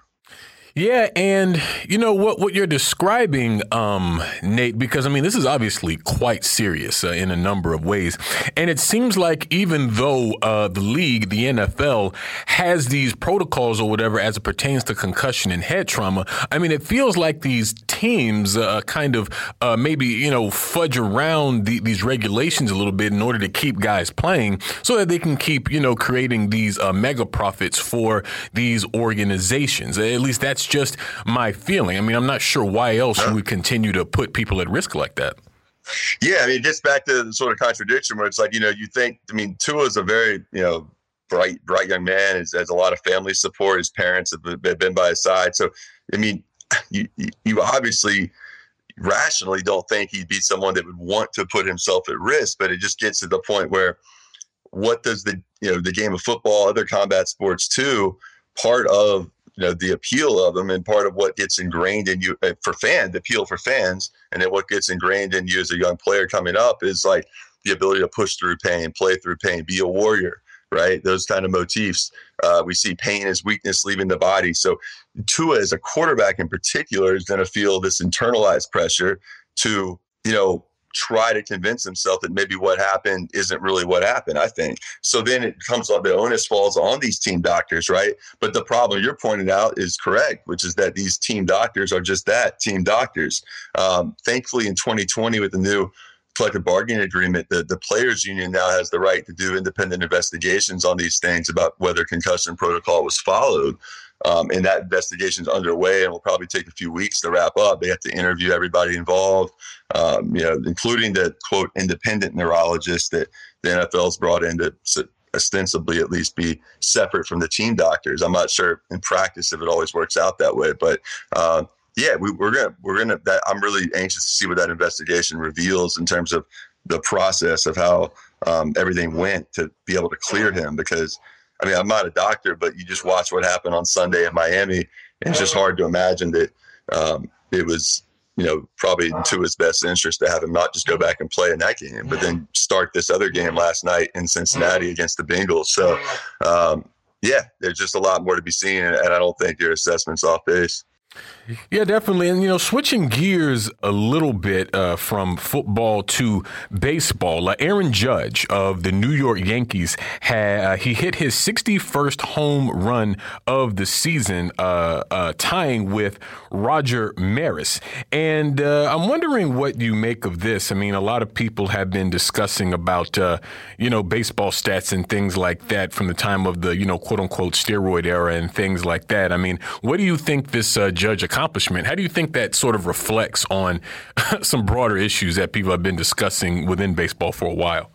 Yeah, and you know what what you're describing, um, Nate, because I mean this is obviously quite serious uh, in a number of ways, and it seems like even though uh, the league, the NFL, has these protocols or whatever as it pertains to concussion and head trauma, I mean it feels like these teams uh, kind of uh, maybe you know fudge around the, these regulations a little bit in order to keep guys playing, so that they can keep you know creating these uh, mega profits for these organizations. At least that's just my feeling. I mean, I'm not sure why else we continue to put people at risk like that. Yeah, I mean, it gets back to the sort of contradiction where it's like, you know, you think, I mean, Tua is a very, you know, bright, bright young man. Has, has a lot of family support. His parents have been by his side. So, I mean, you, you obviously rationally don't think he'd be someone that would want to put himself at risk, but it just gets to the point where what does the, you know, the game of football, other combat sports too, part of you know the appeal of them and part of what gets ingrained in you uh, for fans the appeal for fans and then what gets ingrained in you as a young player coming up is like the ability to push through pain play through pain be a warrior right? Those kind of motifs. Uh, we see pain as weakness leaving the body. So Tua as a quarterback in particular is going to feel this internalized pressure to you know try to convince himself that maybe what happened isn't really what happened, I think. So then it comes on the onus falls on these team doctors, right? But the problem you're pointing out is correct, which is that these team doctors are just that team doctors. Um, thankfully, in 2020, with the new collective bargaining agreement, the, the players union now has the right to do independent investigations on these things about whether concussion protocol was followed. Um, and that investigation is underway and will probably take a few weeks to wrap up. They have to interview everybody involved, um, you know, including the quote independent neurologist that the NFL's brought in to ostensibly at least be separate from the team doctors. I'm not sure in practice if it always works out that way, but uh, yeah, we, are gonna we're gonna. That, I'm really anxious to see what that investigation reveals in terms of the process of how um, everything went to be able to clear him because I mean, I'm not a doctor, but you just watch what happened on Sunday in Miami, and it's just hard to imagine that um, it was, you know, probably to his best interest to have him not just go back and play in that game, but then start this other game last night in Cincinnati against the Bengals. So, um, yeah, there's just a lot more to be seen, and I don't think your assessment's off base. Yeah, definitely. And, you know, switching gears a little bit uh, from football to baseball, uh, Aaron Judge of the New York Yankees, had, uh, he hit his 61st home run of the season, uh, uh, tying with Roger Maris. And uh, I'm wondering what you make of this. I mean, a lot of people have been discussing about, you know, baseball stats and things like that from the time of the, you know, quote unquote steroid era and things like that. I mean, what do you think this Judge accomplishment. How do you think that sort of reflects on some broader issues that people have been discussing within baseball for a while?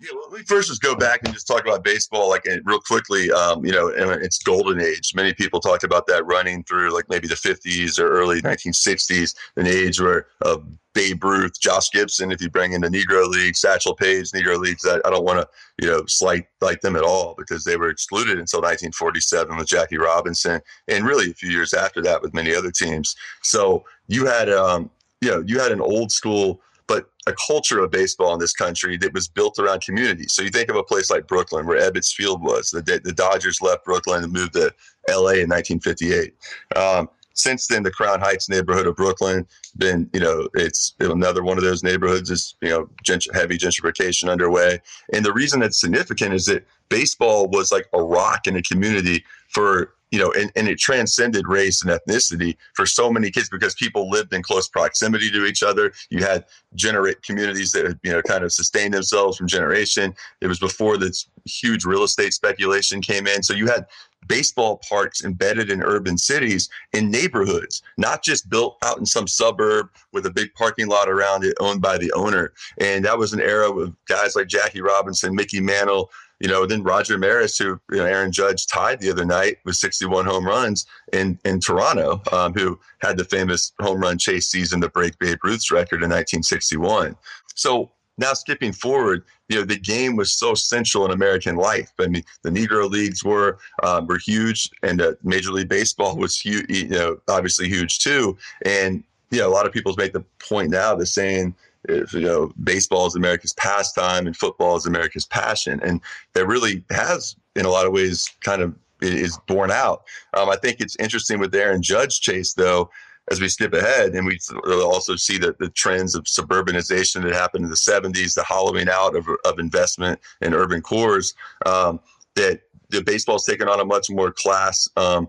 Yeah, well, let me first just go back and just talk about baseball, like real quickly. Um, you know, its golden age. Many people talked about that running through like maybe the 50s or early 1960s, an age where uh, Babe Ruth, Josh Gibson, if you bring in the Negro League, Satchel Paige, Negro Leagues, I, I don't want to, you know, slight like them at all because they were excluded until 1947 with Jackie Robinson, and really a few years after that with many other teams. So you had, um, you know, you had an old school but a culture of baseball in this country that was built around community. So you think of a place like Brooklyn, where Ebbets Field was. The, the Dodgers left Brooklyn and moved to L.A. in 1958. Um, since then, the Crown Heights neighborhood of Brooklyn been, you know, it's another one of those neighborhoods is, you know, gent- heavy gentrification underway. And the reason that's significant is that baseball was like a rock in a community for you know, and, and it transcended race and ethnicity for so many kids because people lived in close proximity to each other. You had generate communities that you know kind of sustained themselves from generation. It was before this huge real estate speculation came in, so you had baseball parks embedded in urban cities in neighborhoods, not just built out in some suburb with a big parking lot around it owned by the owner. And that was an era of guys like Jackie Robinson, Mickey Mantle, you know, then Roger Maris, who you know, Aaron Judge tied the other night with 61 home runs in in Toronto, um, who had the famous home run chase season to break Babe Ruth's record in 1961. So now skipping forward, you know, the game was so central in American life. I mean, the Negro leagues were um, were huge, and uh, Major League Baseball was huge. You know, obviously huge too. And you know, a lot of people make the point now to saying if, you know, baseball is America's pastime and football is America's passion. And that really has, in a lot of ways, kind of is borne out. Um, I think it's interesting with Aaron Judge chase, though, as we skip ahead, and we also see that the trends of suburbanization that happened in the 70s, the hollowing out of, of investment in urban cores, um, that the baseball's taken on a much more class um,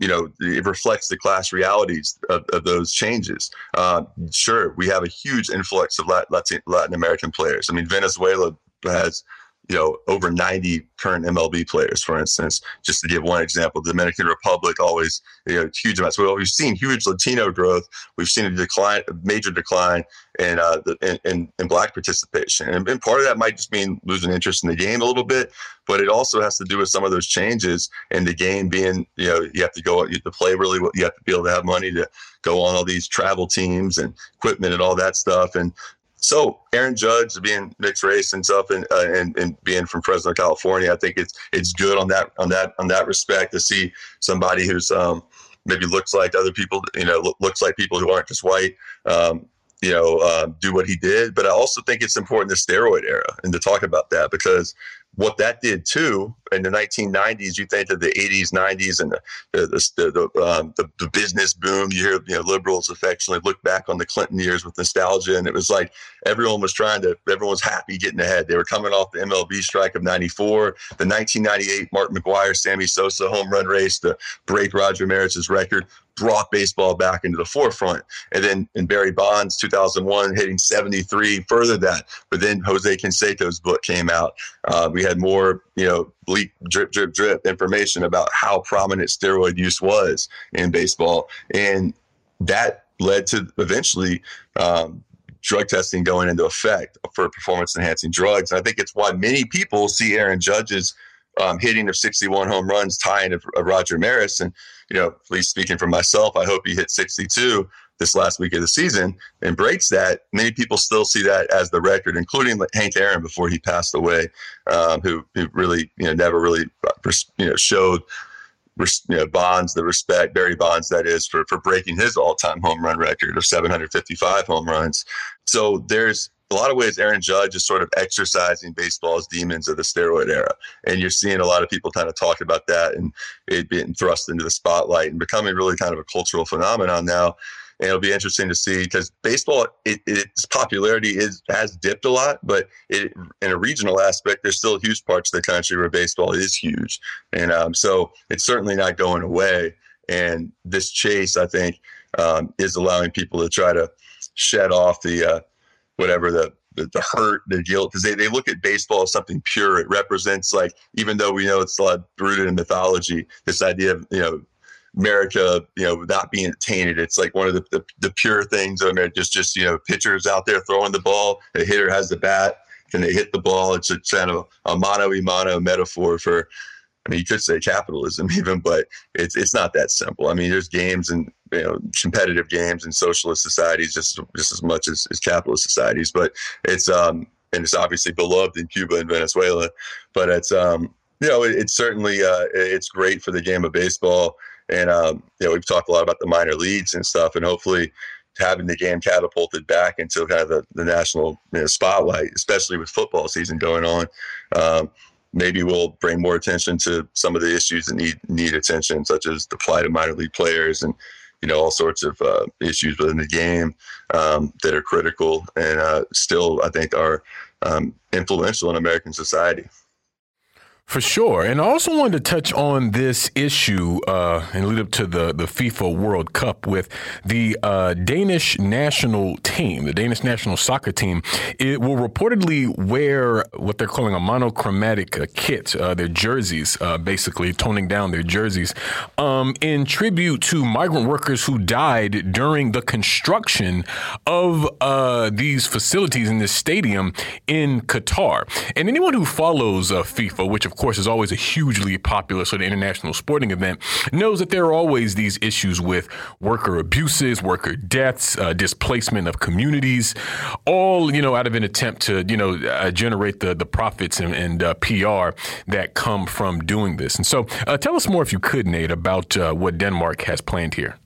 you know, it reflects the class realities of, of those changes. Uh, sure, we have a huge influx of Latin, Latin American players. I mean, Venezuela has you know, over 90 current MLB players, for instance, just to give one example. The Dominican Republic always, you know, huge amounts. Well, we've seen huge Latino growth. We've seen a decline, a major decline in, uh, the, in, in, in, black participation. And, and, part of that might just mean losing interest in the game a little bit, but it also has to do with some of those changes in the game being, you know, you have to go, out you have to play really, you have to be able to have money to go on all these travel teams and equipment and all that stuff. And so Aaron Judge being mixed race and stuff, and, uh, and and being from Fresno, California, I think it's it's good on that on that on that respect to see somebody who's um, maybe looks like other people, you know, looks like people who aren't just white, um, you know, uh, do what he did. But I also think it's important the steroid era and to talk about that because what that did too in the 1990s, you think of the 80s, 90s, and the the the, the, um, the, the business boom. You hear you know liberals affectionately look back on the Clinton years with nostalgia, and it was like everyone was trying to, everyone was happy getting ahead. They were coming off the MLB strike of '94, the 1998 Mark McGwire, Sammy Sosa home run race to break Roger Maris's record brought baseball back into the forefront. And then in Barry Bonds, 2001, hitting 73, further that. But then Jose Canseco's book came out. Uh, we had more, you know, leak, drip, drip, drip information about how prominent steroid use was in baseball. And that led to eventually um, drug testing going into effect for performance enhancing drugs. And I think it's why many people see Aaron Judge's um, hitting of 61 home runs, tying of, of, Roger Maris. And, you know, at least speaking for myself, I hope he hit 62 this last week of the season and breaks that. Many people still see that as the record, including Hank Aaron before he passed away, um, who, who really, you know, never really, uh, you know, showed you know, Bonds the respect, Barry Bonds, that is, for, for breaking his all time home run record of 755 home runs. So there's a lot of ways, Aaron Judge is sort of exercising baseball's demons of the steroid era. And you're seeing a lot of people kind of talk about that and it being thrust into the spotlight and becoming really kind of a cultural phenomenon now. And it'll be interesting to see because baseball, it, its popularity is has dipped a lot, but it, in a regional aspect, there's still huge parts of the country where baseball is huge, and um, so it's certainly not going away. And this chase, I think, um, is allowing people to try to shed off the uh, whatever the the, the hurt, the guilt, because they, they look at baseball as something pure. It represents like, even though we know it's a lot rooted in mythology, this idea of, you know, America, you know, not being tainted. It's like one of the, the, the pure things I mean, just, just, you know, pitchers out there throwing the ball, the hitter has the bat, can they hit the ball? It's a kind of a mano a mano metaphor for, I mean, you could say capitalism even, but it's it's not that simple. I mean, there's games and you know competitive games in socialist societies just just as much as, as capitalist societies, but it's um and it's obviously beloved in Cuba and Venezuela, but it's um you know it, it's certainly uh, it's great for the game of baseball, and um you know we've talked a lot about the minor leagues and stuff, and hopefully having the game catapulted back into kind of the, the national you know, spotlight, especially with football season going on. Um, maybe we'll bring more attention to some of the issues that need need attention, such as the plight of minor league players and you know, all sorts of uh, issues within the game um, that are critical and uh, still, I think, are um, influential in American society. For sure. And I also wanted to touch on this issue uh, and lead up to the, the FIFA World Cup with the uh, Danish national team, the Danish national soccer team. It will reportedly wear what they're calling a monochromatic uh, kit, uh, their jerseys, uh, basically toning down their jerseys, um, in tribute to migrant workers who died during the construction of uh, these facilities in this stadium in Qatar. And anyone who follows FIFA, which of course, is always a hugely popular sort of international sporting event, knows that there are always these issues with worker abuses, worker deaths, uh, displacement of communities, all you know out of an attempt to you know uh, generate the the profits and, and uh, PR that come from doing this. And so, uh, tell us more, if you could, Nate, about uh, what Denmark has planned here.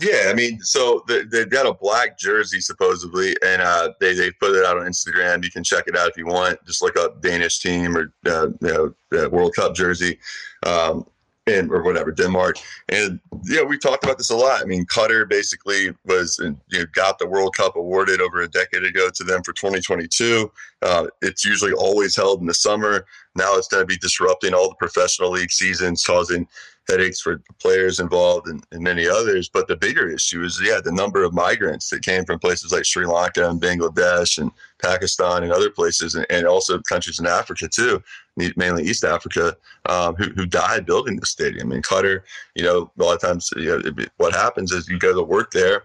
Yeah, I mean, so they, have got a black jersey supposedly, and uh, they they put it out on Instagram. You can check it out if you want. Just look up Danish team or uh, you know World Cup jersey, um, and or whatever Denmark. And yeah, we talked about this a lot. I mean, Qatar basically was you know, got the World Cup awarded over a decade ago to them for 2022. Uh, it's usually always held in the summer. Now it's going to be disrupting all the professional league seasons, causing headaches for players involved and, and, many others. But the bigger issue is, yeah, the number of migrants that came from places like Sri Lanka and Bangladesh and Pakistan and other places, and, and also countries in Africa too, mainly East Africa, um, who, who died building the stadium. In Qatar, you know, a lot of times, you know, what happens is you go to work there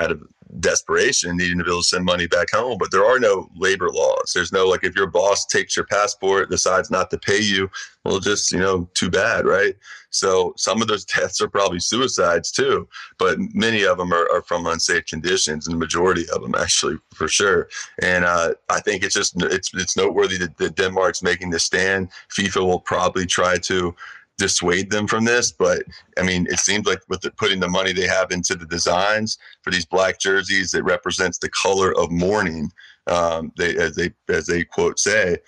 out of desperation, needing to be able to send money back home. But there are no labor laws. There's no like if your boss takes your passport, decides not to pay you, well, just you know, too bad, right? So some of those deaths are probably suicides too, but many of them are, are from unsafe conditions, and the majority of them actually for sure. And uh, I think it's just it's it's noteworthy that, that Denmark's making this stand. FIFA will probably try to dissuade them from this. But I mean, it seems like with the, putting the money they have into the designs for these black jerseys that represents the color of mourning, um, they as they as they quote say,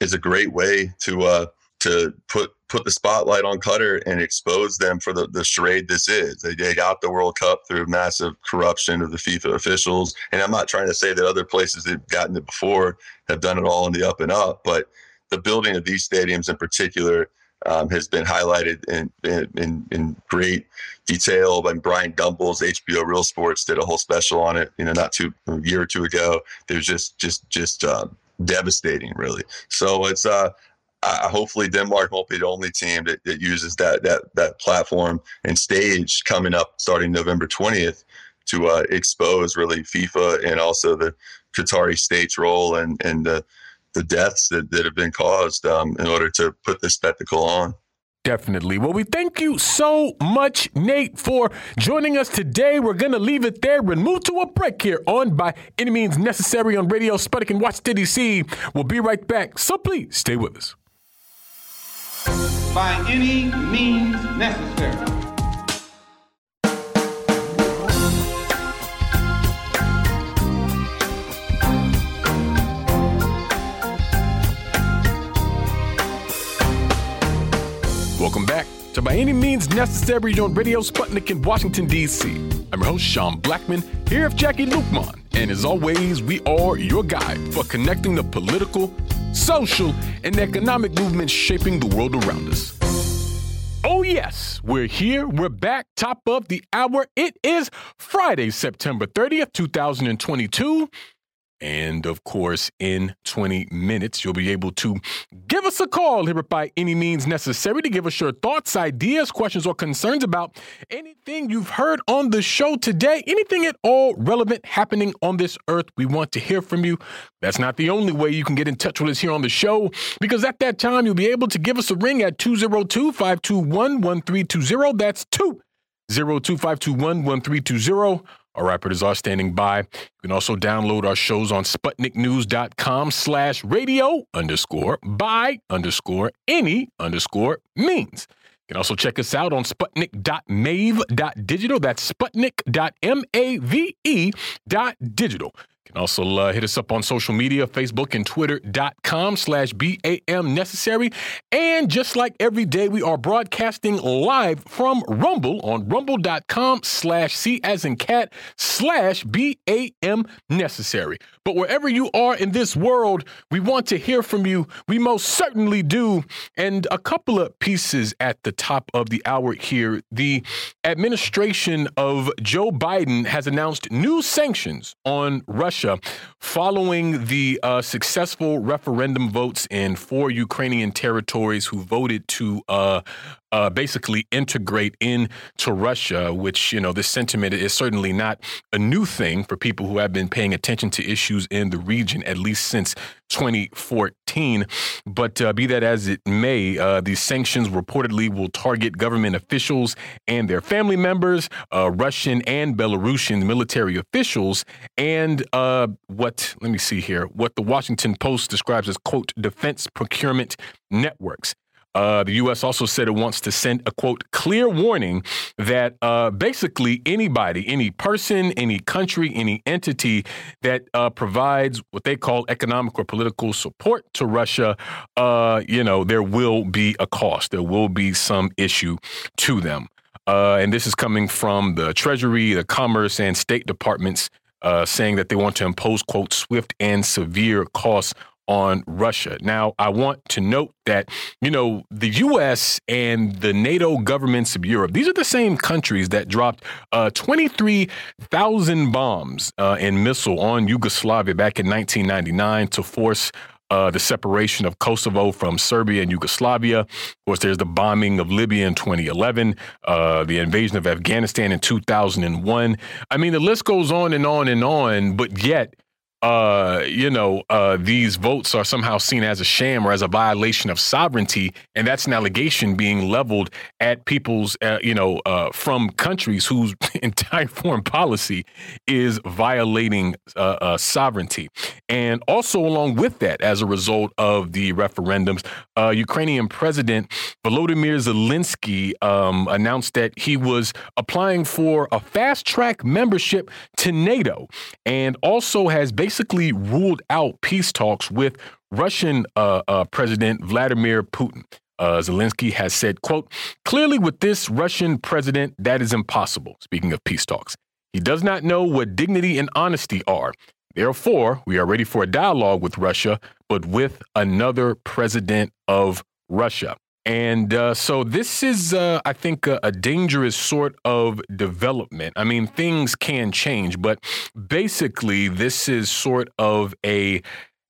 is a great way to uh, to put put the spotlight on Qatar and expose them for the, the charade this is. They, they got the World Cup through massive corruption of the FIFA officials. And I'm not trying to say that other places that have gotten it before have done it all in the up and up, but the building of these stadiums in particular um, has been highlighted in, in, in great detail by Bryant Gumbel's HBO Real Sports did a whole special on it. You know, not too a year or two ago. It was just just just uh, devastating, really. So it's uh, I, hopefully Denmark won't be the only team that, that uses that that that platform and stage coming up starting November twentieth to uh, expose really FIFA and also the Qatari state's role and and the the deaths that, that have been caused um, in order to put this spectacle on. Definitely. Well, we thank you so much, Nate, for joining us today. We're going to leave it there and move to a break here on By Any Means Necessary on Radio Sputnik and Washington D.C. We'll be right back, so please stay with us. By any means necessary. By Any Means Necessary on Radio Sputnik in Washington, D.C. I'm your host, Sean Blackmon, here with Jacquie Luqman. And as always, we are your guide for connecting the political, social, and economic movements shaping the world around us. Oh, yes, we're here. We're back, top of the hour. It is Friday, September 30th, 2022. And of course, in 20 minutes, you'll be able to give us a call here by any means necessary to give us your thoughts, ideas, questions, or concerns about anything you've heard on the show today, anything at all relevant happening on this earth. We want to hear from you. That's not the only way you can get in touch with us here on the show, because at that time, you'll be able to give us a ring at 202 521 1320. That's 202 521 1320 our rappers are standing by. You can also download our shows on SputnikNews.com slash radio underscore by underscore any underscore means. You can also check us out on sputnik.mave.digital. That's sputnik.mave.digital. Can also uh, hit us up on social media, Facebook and Twitter.com slash BAM necessary. And just like every day, we are broadcasting live from Rumble on rumble.com slash C as in cat slash BAM necessary. But wherever you are in this world, we want to hear from you. We most certainly do. And a couple of pieces at the top of the hour here. The administration of Joe Biden has announced new sanctions on Russia following the uh, successful referendum votes in four Ukrainian territories who voted to uh, uh, basically integrate into Russia, which, you know, this sentiment is certainly not a new thing for people who have been paying attention to issues in the region, at least since 2014. But uh, be that as it may, uh, these sanctions reportedly will target government officials and their family members, uh, Russian and Belarusian military officials, and uh, what, let me see here, what the Washington Post describes as, quote, defense procurement networks. Uh, the U.S. also said it wants to send a quote clear warning that uh, basically anybody, any person, any country, any entity that uh, provides what they call economic or political support to Russia, uh, you know, there will be a cost. There will be some issue to them. Uh, and this is coming from the Treasury, the Commerce, and State Departments. Uh, saying that they want to impose, quote, swift and severe costs on Russia. Now, I want to note that, you know, the U.S. and the NATO governments of Europe, these are the same countries that dropped uh, 23,000 bombs uh, and missile on Yugoslavia back in 1999 to force uh, the separation of Kosovo from Serbia and Yugoslavia. Of course, there's the bombing of Libya in 2011, uh, the invasion of Afghanistan in 2001. I mean, the list goes on and on and on, but yet, uh, you know, uh, these votes are somehow seen as a sham or as a violation of sovereignty, and that's an allegation being leveled at people's, uh, you know, uh, from countries whose entire foreign policy is violating uh, uh, sovereignty. And also, along with that, as a result of the referendums, Ukrainian President Volodymyr Zelensky um, announced that he was applying for a fast track membership to NATO, and also has basically basically ruled out peace talks with Russian uh, uh, President Vladimir Putin. Uh, Zelensky has said, quote, clearly with this Russian president, that is impossible. Speaking of peace talks, he does not know what dignity and honesty are. Therefore, we are ready for a dialogue with Russia, but with another president of Russia. And uh, so this is, uh, I think, a, a, dangerous sort of development. I mean, things can change, but basically, this is sort of a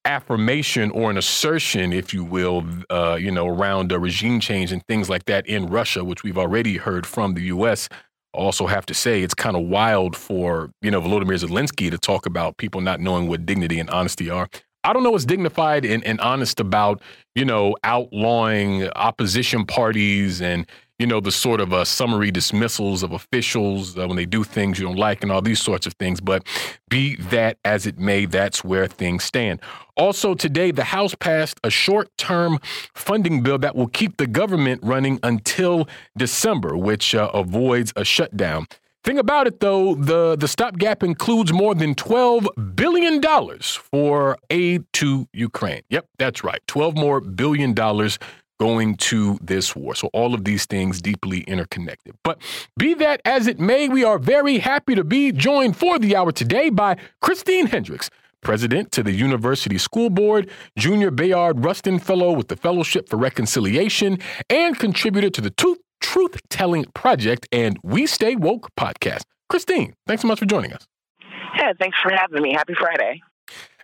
affirmation or an assertion, if you will, uh, you know, around a regime change and things like that in Russia, which we've already heard from the U.S. Also, have to say it's kind of wild for you know Volodymyr Zelensky to talk about people not knowing what dignity and honesty are. I don't know what's dignified and, and honest about, you know, outlawing opposition parties and, you know, the sort of uh, summary dismissals of officials uh, when they do things you don't like and all these sorts of things. But be that as it may, that's where things stand. Also, today, the House passed a short term funding bill that will keep the government running until December, which uh, avoids a shutdown. Thing about it, though, the, the stopgap includes more than $12 billion for aid to Ukraine. Yep, that's right. 12 more billion dollars going to this war. So all of these things deeply interconnected. But be that as it may, we are very happy to be joined for the hour today by Christine Hendricks. President to the University School Board, Junior Bayard Rustin Fellow with the Fellowship for Reconciliation, and contributor to the Truth Truth Telling Project and We Stay Woke podcast. Christine, thanks so much for joining us. Yeah, thanks for having me. Happy Friday.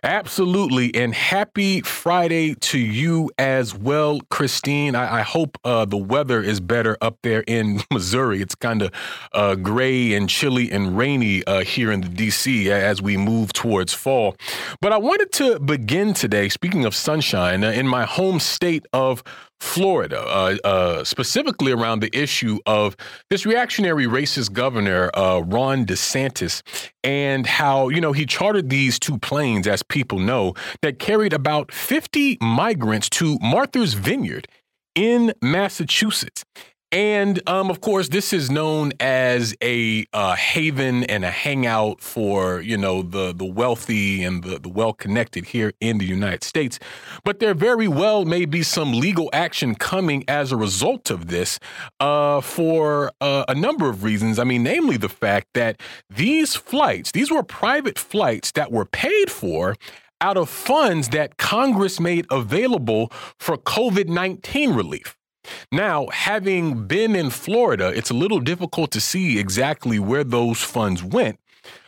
Absolutely. And happy Friday to you as well, Christine. I, I hope uh, the weather is better up there in Missouri. It's kind of uh, gray and chilly and rainy uh, here in the DC as we move towards fall. But I wanted to begin today, speaking of sunshine, uh, in my home state of Florida, uh, uh, specifically around the issue of this reactionary racist governor, uh, Ron DeSantis, and how, you know, he chartered these two planes, as people know, that carried about 50 migrants to Martha's Vineyard in Massachusetts. And um, of course, this is known as a uh, haven and a hangout for you know the the wealthy and the, the well connected here in the United States. But there very well may be some legal action coming as a result of this uh, for uh, a number of reasons. I mean, namely the fact that these flights, these were private flights that were paid for out of funds that Congress made available for COVID 19 relief. Now, having been in Florida, it's a little difficult to see exactly where those funds went.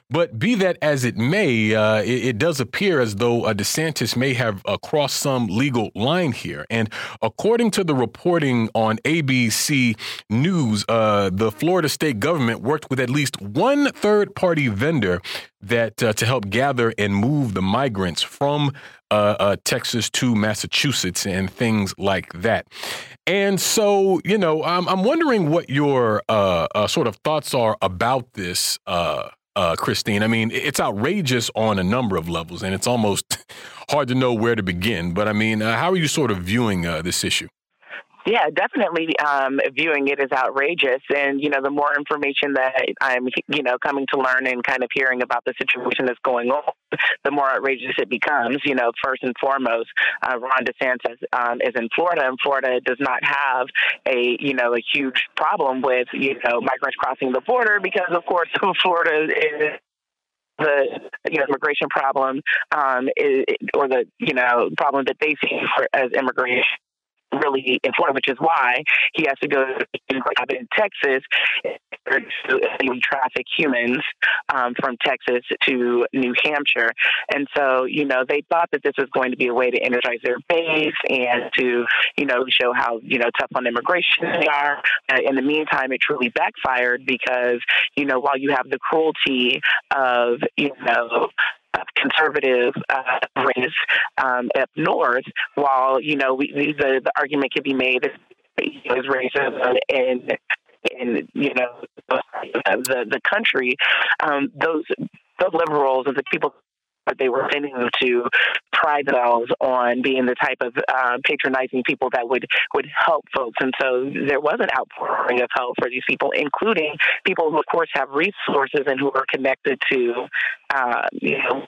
But be that as it may, uh, it, it, does appear as though uh, DeSantis may have uh, crossed some legal line here. And according to the reporting on ABC News, uh, the Florida state government worked with at least one third party vendor that uh, to help gather and move the migrants from uh, Texas to Massachusetts and things like that. And so, you know, I'm, I'm wondering what your uh, sort of thoughts are about this uh, Christine. I mean, it's outrageous on a number of levels, and it's almost hard to know where to begin. But I mean, uh, how are you sort of viewing uh, this issue? Yeah, definitely um, viewing it as outrageous. And, you know, the more information that I'm, you know, coming to learn and kind of hearing about the situation that's going on, the more outrageous it becomes. You know, first and foremost, uh, Ron DeSantis um, is in Florida, and Florida does not have a, you know, a huge problem with, you know, migrants crossing the border because, of course, Florida is the you know immigration problem um, is, or the you know problem that they see for, as immigration really important, which is why he has to go to in Texas to traffic humans um, from Texas to New Hampshire. And so, you know, they thought that this was going to be a way to energize their base and to, you know, show how, you know, tough on immigration they are. Uh, in the meantime, it truly backfired because, you know, while you have the cruelty of, you know, conservative uh, race um, up north, while you know we, the the argument can be made is racism in in you know the the country, um, those those liberals and the people but they were tending to pride themselves on being the type of uh, patronizing people that would would help folks, and so there was an outpouring of help for these people, including people who, of course, have resources and who are connected to, uh, you know,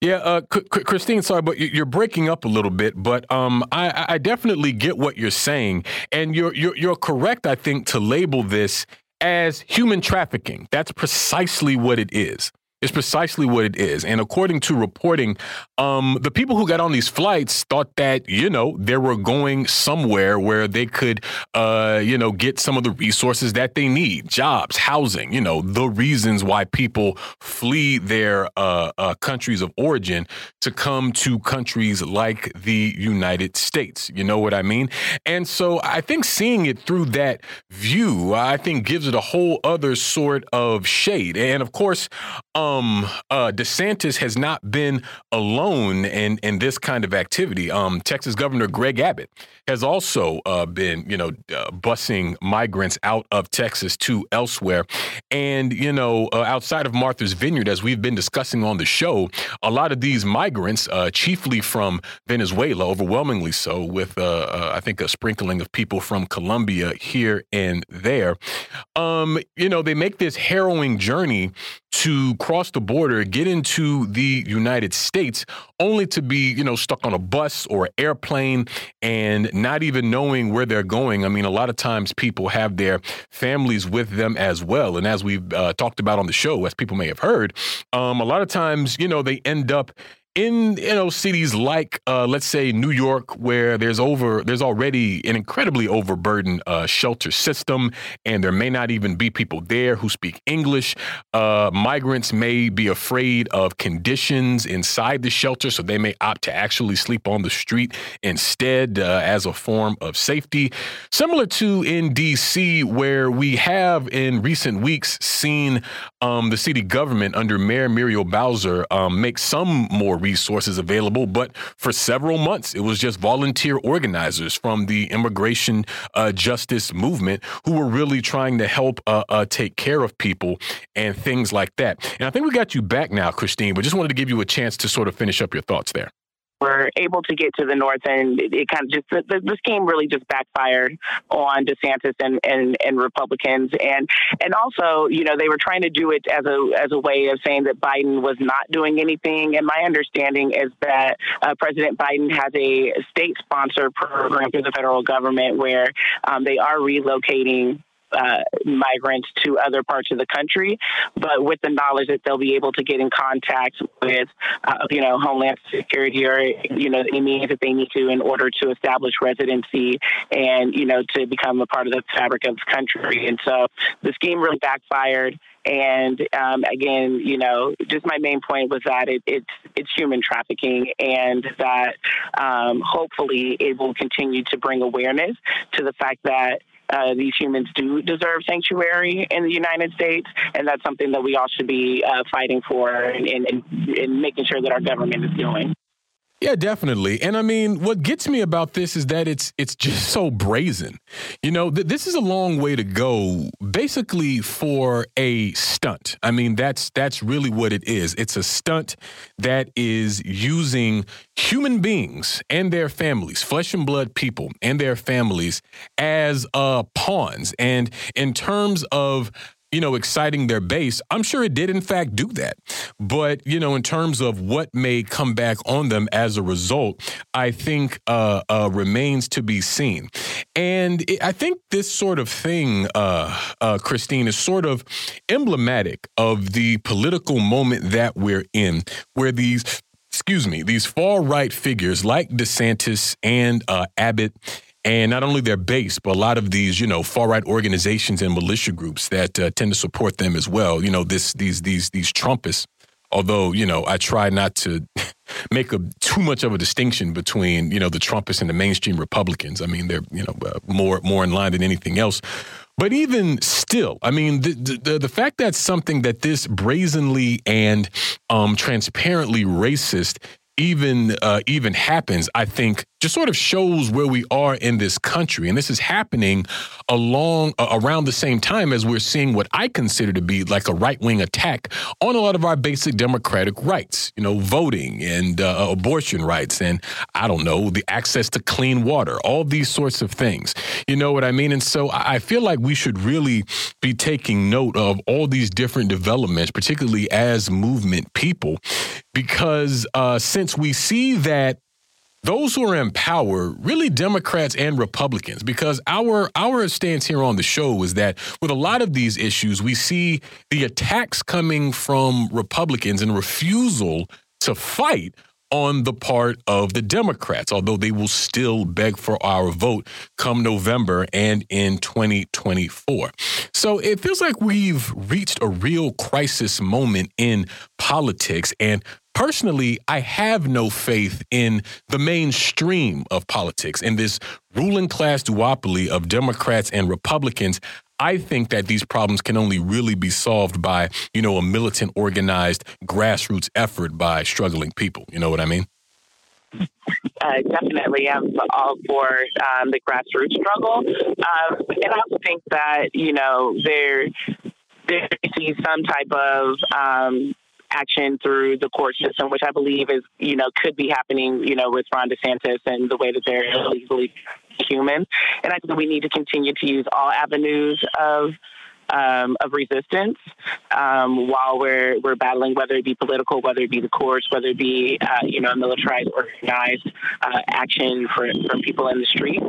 yeah, uh, Christine, sorry, but you're breaking up a little bit. But um, I, I, definitely get what you're saying, and you're, you're you're correct. I think to label this as human trafficking. That's precisely what it is. It's precisely what it is. And according to reporting, um, the people who got on these flights thought that, you know, they were going somewhere where they could, uh, you know, get some of the resources that they need jobs, housing, you know, the reasons why people flee their uh, uh, countries of origin to come to countries like the United States. You know what I mean? And so I think seeing it through that view, I think gives it a whole other sort of shade. And of course, um, um, uh, DeSantis has not been alone in in this kind of activity. Um, Texas Governor Greg Abbott has also uh, been, you know, uh, busing migrants out of Texas to elsewhere, and you know, uh, outside of Martha's Vineyard, as we've been discussing on the show, a lot of these migrants, uh, chiefly from Venezuela, overwhelmingly so, with uh, I think a sprinkling of people from Colombia here and there. Um, you know, they make this harrowing journey to cross the border, get into the United States, only to be, you know, stuck on a bus or airplane and not even knowing where they're going. I mean, a lot of times people have their families with them as well. And as we've uh, talked about on the show, as people may have heard, um, a lot of times, you know, they end up in you know cities like uh, let's say New York, where there's over there's already an incredibly overburdened uh, shelter system, and there may not even be people there who speak English. Uh, migrants may be afraid of conditions inside the shelter, so they may opt to actually sleep on the street instead uh, as a form of safety. Similar to in D.C., where we have in recent weeks seen um, the city government under Mayor Muriel Bowser um, make some more resources available. But for several months, it was just volunteer organizers from the immigration uh, justice movement who were really trying to help uh, uh, take care of people and things like that. And I think we got you back now, Christine, but just wanted to give you a chance to sort of finish up your thoughts there. Were able to get to the north end, it, kind of just the, scheme really just backfired on DeSantis and, and, and Republicans, and and also you know they were trying to do it as a as a way of saying that Biden was not doing anything. And my understanding is that uh, President Biden has a state sponsored program through the federal government where um, they are relocating uh, migrants to other parts of the country, but with the knowledge that they'll be able to get in contact with, uh, you know, Homeland Security or, you know, any means that they need to in order to establish residency and, you know, to become a part of the fabric of the country. And so the scheme really backfired. And um, again, you know, just my main point was that it, it's it's human trafficking, and that um, hopefully it will continue to bring awareness to the fact that uh, these humans do deserve sanctuary in the United States, and that's something that we all should be uh, fighting for and, and, and making sure that our government is doing. Yeah, definitely. And I mean, what gets me about this is that it's it's just so brazen. You know, th- this is a long way to go basically for a stunt. I mean, that's that's really what it is. It's a stunt that is using human beings and their families, flesh and blood people and their families as uh pawns. And in terms of you know, exciting their base, I'm sure it did, in fact, do that. But, you know, in terms of what may come back on them as a result, I think uh, uh, remains to be seen. And it, I think this sort of thing, uh, uh, Christine, is sort of emblematic of the political moment that we're in, where these, excuse me, these far right figures like DeSantis and uh, Abbott and not only their base, but a lot of these, you know, far right organizations and militia groups that uh, tend to support them as well. You know, this these these these Trumpists. Although you know, I try not to make a too much of a distinction between you know the Trumpists and the mainstream Republicans. I mean, they're you know uh, more more in line than anything else. But even still, I mean, the, the, the fact that something that this brazenly and um, transparently racist even uh, even happens, I think just sort of shows where we are in this country. And this is happening along uh, around the same time as we're seeing what I consider to be like a right wing attack on a lot of our basic democratic rights, you know, voting and uh, abortion rights, and I don't know, the access to clean water, all these sorts of things. You know what I mean? And so I feel like we should really be taking note of all these different developments, particularly as movement people, because uh, since we see that those who are in power, really Democrats and Republicans, because our our stance here on the show is that with a lot of these issues, we see the attacks coming from Republicans and refusal to fight on the part of the Democrats, although they will still beg for our vote come November and in 2024. So it feels like we've reached a real crisis moment in politics. And Personally, I have no faith in the mainstream of politics, in this ruling class duopoly of Democrats and Republicans. I think that these problems can only really be solved by, you know, a militant, organized, grassroots effort by struggling people. You know what I mean? Uh, definitely, I'm all for um, the grassroots struggle, um, and I also think that you know there there is some type of um, action through the court system, which I believe is, you know, could be happening, you know, with Ron DeSantis and the way that they're illegally human. And I think we need to continue to use all avenues of um, of resistance um, while we're we're battling, whether it be political, whether it be the courts, whether it be uh, you know militarized, organized uh, action for from people in the streets.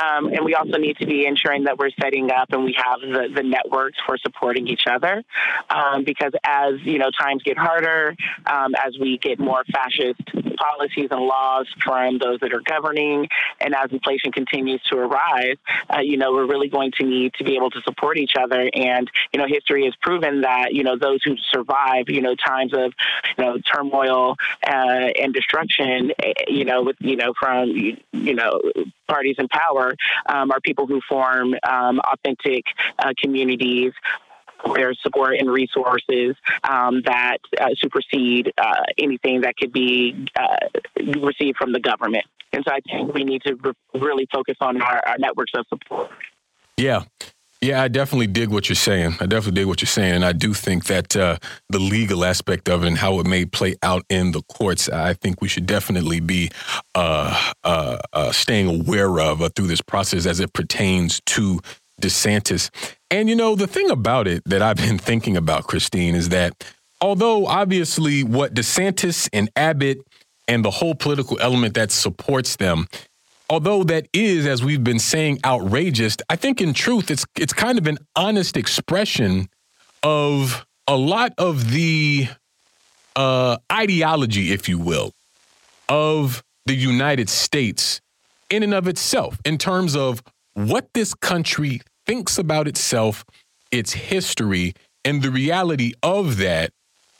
Um, and we also need to be ensuring that we're setting up and we have the, the networks for supporting each other. Um, because as you know, times get harder, um, as we get more fascist policies and laws from those that are governing, and as inflation continues to arise, uh, you know, we're really going to need to be able to support each other. And, you know, history has proven that, you know, those who survive, you know, times of, you know, turmoil uh, and destruction, eh, you know, with, you know, from, you know, parties in power um, are people who form um, authentic uh, communities their support and resources um, that uh, supersede uh, anything that could be uh, received from the government. And so I think we need to re- really focus on our, our networks of support. Yeah. Yeah, I definitely dig what you're saying. I definitely dig what you're saying, and I do think that uh, the legal aspect of it and how it may play out in the courts, I think we should definitely be uh, uh, uh staying aware of uh, through this process as it pertains to DeSantis. And you know, the thing about it that I've been thinking about, Christine, is that although obviously what DeSantis and Abbott and the whole political element that supports them although that is, as we've been saying, outrageous, I think in truth it's it's kind of an honest expression of a lot of the uh, ideology, if you will, of the United States in and of itself, in terms of what this country thinks about itself, its history, and the reality of that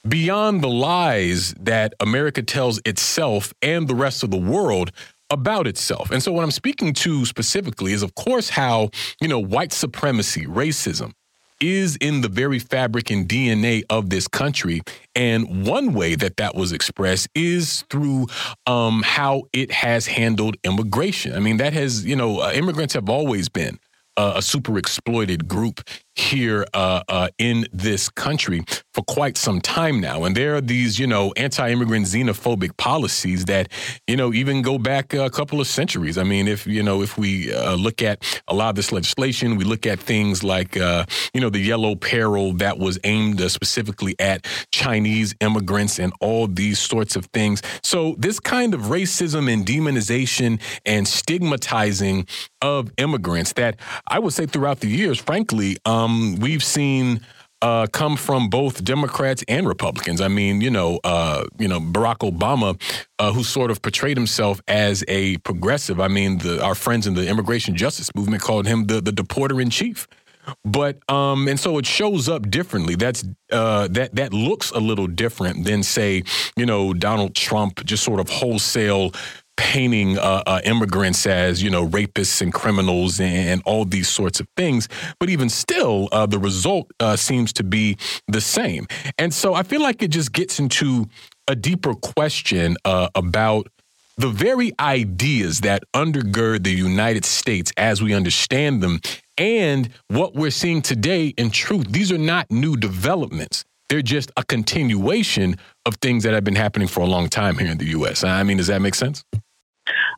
beyond the lies that America tells itself and the rest of the world about itself. And so what I'm speaking to specifically is of course how, you know, white supremacy, racism is in the very fabric and DNA of this country. And one way that that was expressed is through um, how it has handled immigration. I mean, that has, you know, uh, immigrants have always been a super exploited group here uh, uh, in this country for quite some time now. And there are these, you know, anti immigrant xenophobic policies that, you know, even go back a couple of centuries. I mean, if, you know, if we uh, look at a lot of this legislation, we look at things like, uh, you know, the yellow peril that was aimed uh, specifically at Chinese immigrants and all these sorts of things. So, this kind of racism and demonization and stigmatizing of immigrants that I would say throughout the years, frankly, um, um, we've seen uh, come from both Democrats and Republicans. I mean, you know, uh, you know, Barack Obama, uh, who sort of portrayed himself as a progressive. I mean, the, our friends in the immigration justice movement called him the the deporter in chief. But um, and so it shows up differently. That's uh, that that looks a little different than say, you know, Donald Trump just sort of wholesale painting uh, uh, immigrants as you know rapists and criminals and, and, all these sorts of things. But even still, uh, the result uh, seems to be the same. And so I feel like it just gets into a deeper question uh, about the very ideas that undergird the United States as we understand them and what we're seeing today in truth. These are not new developments. They're just a continuation of things that have been happening for a long time here in the U.S. I mean, does that make sense?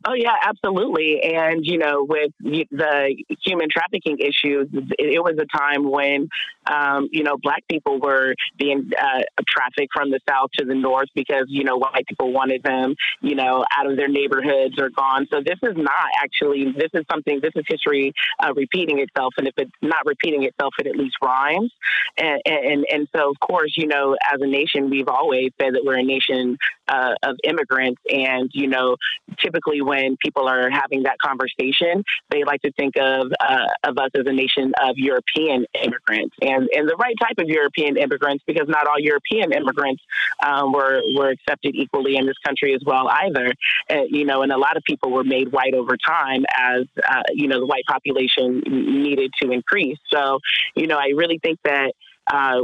Oh yeah, absolutely. And you know, with the human trafficking issues, it was a time when um, you know black people were being uh, trafficked from the south to the north because you know white people wanted them, you know, out of their neighborhoods or gone. So this is not actually this is something. This is history uh, repeating itself, and if it's not repeating itself, it at least rhymes. And, and and so of course, you know, as a nation, we've always said that we're a nation uh, of immigrants, and you know, typically when people are having that conversation, they like to think of uh, of us as a nation of European immigrants and and the right type of European immigrants, because not all European immigrants um, were were accepted equally in this country as well either. Uh, you know, and a lot of people were made white over time as uh, you know the white population needed to increase. So you know, I really think that. Uh,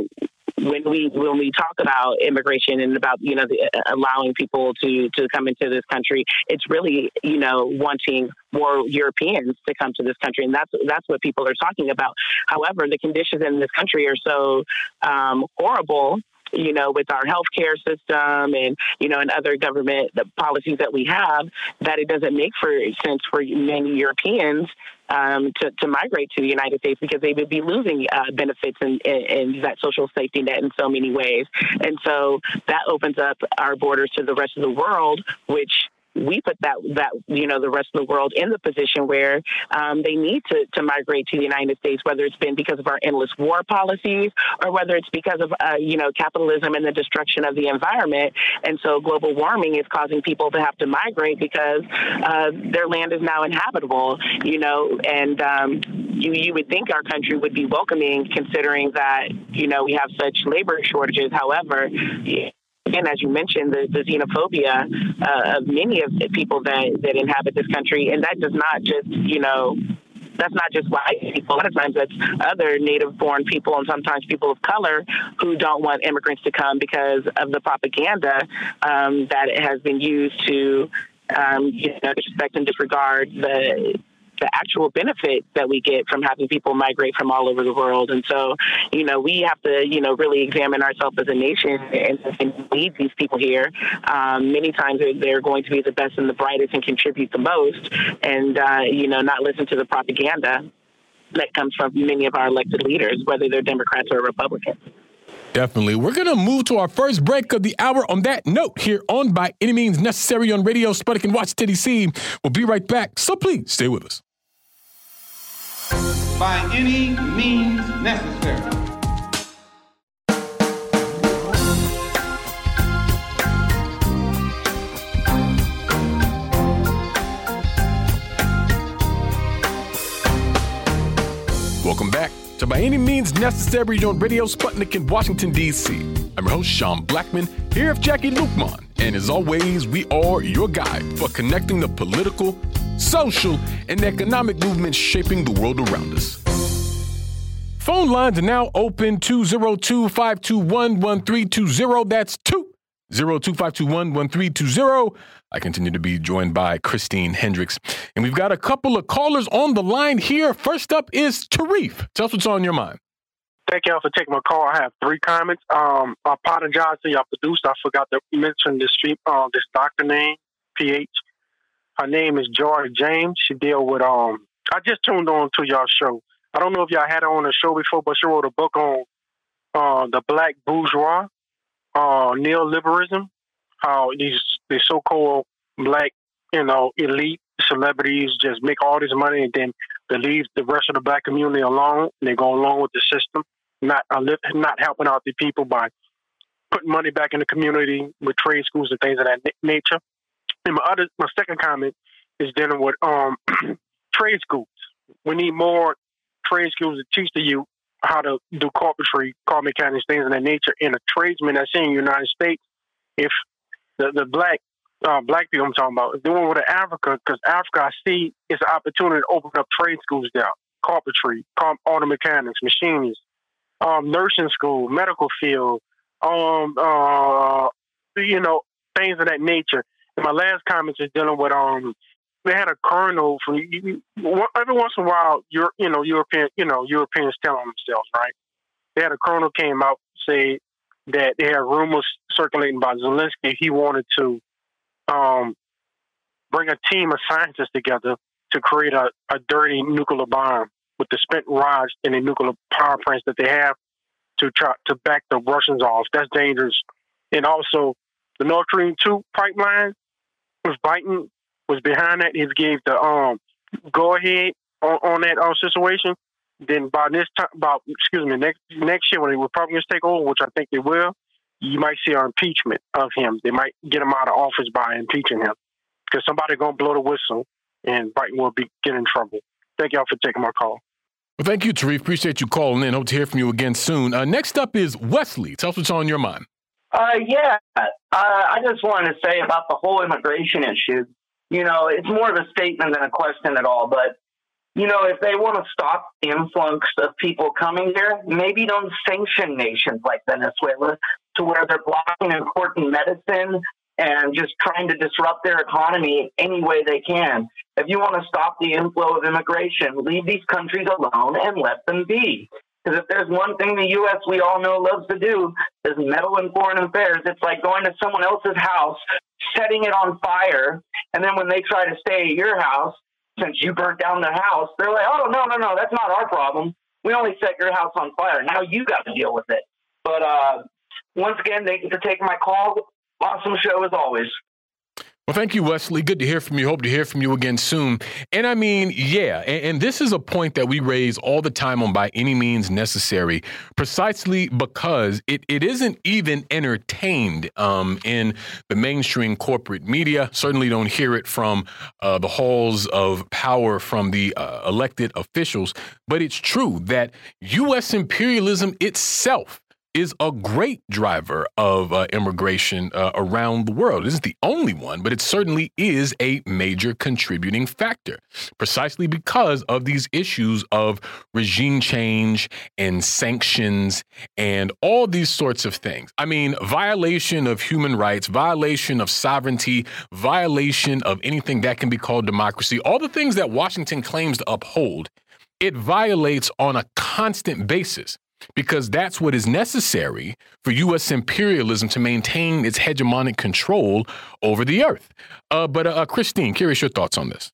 when we when we talk about immigration and about you know the, uh, allowing people to to come into this country, it's really you know wanting more Europeans to come to this country, and that's that's what people are talking about. However, the conditions in this country are so um, horrible you know, with our healthcare system and, you know, and other government policies that we have, that it doesn't make for sense for many Europeans um, to, to migrate to the United States because they would be losing uh, benefits and, and, that social safety net in so many ways. And so that opens up our borders to the rest of the world, which we put that that you know the rest of the world in the position where um, they need to, to migrate to the United States, whether it's been because of our endless war policies or whether it's because of uh, you know capitalism and the destruction of the environment. And so global warming is causing people to have to migrate because uh, their land is now inhabitable. You know, and um, you you would think our country would be welcoming, considering that you know we have such labor shortages. However, again, as you mentioned, the, the xenophobia uh, of many of the people that, that inhabit this country. And that does not just, you know, that's not just white people. A lot of times that's other native born people and sometimes people of color who don't want immigrants to come because of the propaganda um, that has been used to um, you know, disrespect and disregard the the actual benefit that we get from having people migrate from all over the world. And so, you know, we have to, you know, really examine ourselves as a nation and, and lead these people here. Um, many times they're, going to be the best and the brightest and contribute the most, and uh, you know, not listen to the propaganda that comes from many of our elected leaders, whether they're Democrats or Republicans. Definitely. We're going to move to our first break of the hour on that note here on By Any Means Necessary on Radio Sputnik and Washington, D.C. We'll be right back, so please stay with us. By any means necessary. Welcome back to By Any Means Necessary on Radio Sputnik in Washington, D.C. I'm your host, Sean Blackmon, here with Jacquie Luqman. And as always, we are your guide for connecting the political, social, and economic movements shaping the world around us. Phone lines are now open 202 521 1320. That's 202 521 1320. I continue to be joined by Christine Hendricks. And we've got a couple of callers on the line here. First up is Tarif. Tell us what's on your mind. Thank y'all for taking my call. I have three comments. Um, I apologize to y'all produced. I forgot to mention this uh, this doctor name, PH. Her name is Joy James. She deal with um. I just tuned on to y'all show. I don't know if y'all had her on the show before, but she wrote a book on uh, the black bourgeois, uh, neoliberalism, how these the so-called black, you know, elite celebrities just make all this money and then they leave the rest of the black community alone. And they go along with the system, not uh, not helping out the people by putting money back in the community with trade schools and things of that nature. And my other, my second comment is dealing with um, trade schools. We need more trade schools to teach the youth how to do carpentry, car mechanics, things of that nature. And a tradesman that's in the United States, if the, the black uh, black people I'm talking about, if they want to Africa, because Africa, I see is an opportunity to open up trade schools there, carpentry, car, auto mechanics, machinists, um, nursing school, medical field, um, uh, you know, things of that nature. And my last comment is dealing with um, they had a colonel from every once in a while, you you know, European, you know, Europeans telling themselves, right? They had a colonel came out say that they had rumors circulating by Zelensky. He wanted to um, bring a team of scientists together to create a, a dirty nuclear bomb with the spent rods and the nuclear power plants that they have to try to back the Russians off. That's dangerous. And also, the North Stream two pipeline was Biden was behind that. He gave the um go ahead on, on that um, situation. Then by this time, about excuse me, next next year when the Republicans take over, which I think they will, you might see an impeachment of him. They might get him out of office by impeaching him because somebody gonna blow the whistle, and Biden will be get in trouble. Thank y'all for taking my call. Well, thank you, Tarif. Appreciate you calling in. Hope to hear from you again soon. Uh, next up is Wesley. Tell us what's on your mind. Uh, yeah, uh, I just wanted to say about the whole immigration issue. You know, it's more of a statement than a question at all. But you know, if they want to stop influx of people coming here, maybe don't sanction nations like Venezuela to where they're blocking important medicine and just trying to disrupt their economy any way they can. If you want to stop the inflow of immigration, leave these countries alone and let them be. Because if there's one thing the U.S. we all know loves to do is meddle in foreign affairs, it's like going to someone else's house, setting it on fire, and then when they try to stay at your house, since you burnt down the house, they're like, oh, no, no, no, that's not our problem. We only set your house on fire. Now you got to deal with it. But uh, once again, thank you for taking my call. Awesome show as always. Well, thank you, Wesley. Good to hear from you. Hope to hear from you again soon. And I mean, yeah, and, and, this is a point that we raise all the time on By Any Means Necessary, precisely because it, it isn't even entertained um, in the mainstream corporate media. Certainly don't hear it from uh, the halls of power from the uh, elected officials. But it's true that U.S. imperialism itself is a great driver of uh, immigration uh, around the world. It isn't the only one, but it certainly is a major contributing factor, precisely because of these issues of regime change and sanctions and all these sorts of things. I mean, violation of human rights, violation of sovereignty, violation of anything that can be called democracy, all the things that Washington claims to uphold, it violates on a constant basis because that's what is necessary for U.S. imperialism to maintain its hegemonic control over the earth. Uh, but uh, Christine, curious your thoughts on this.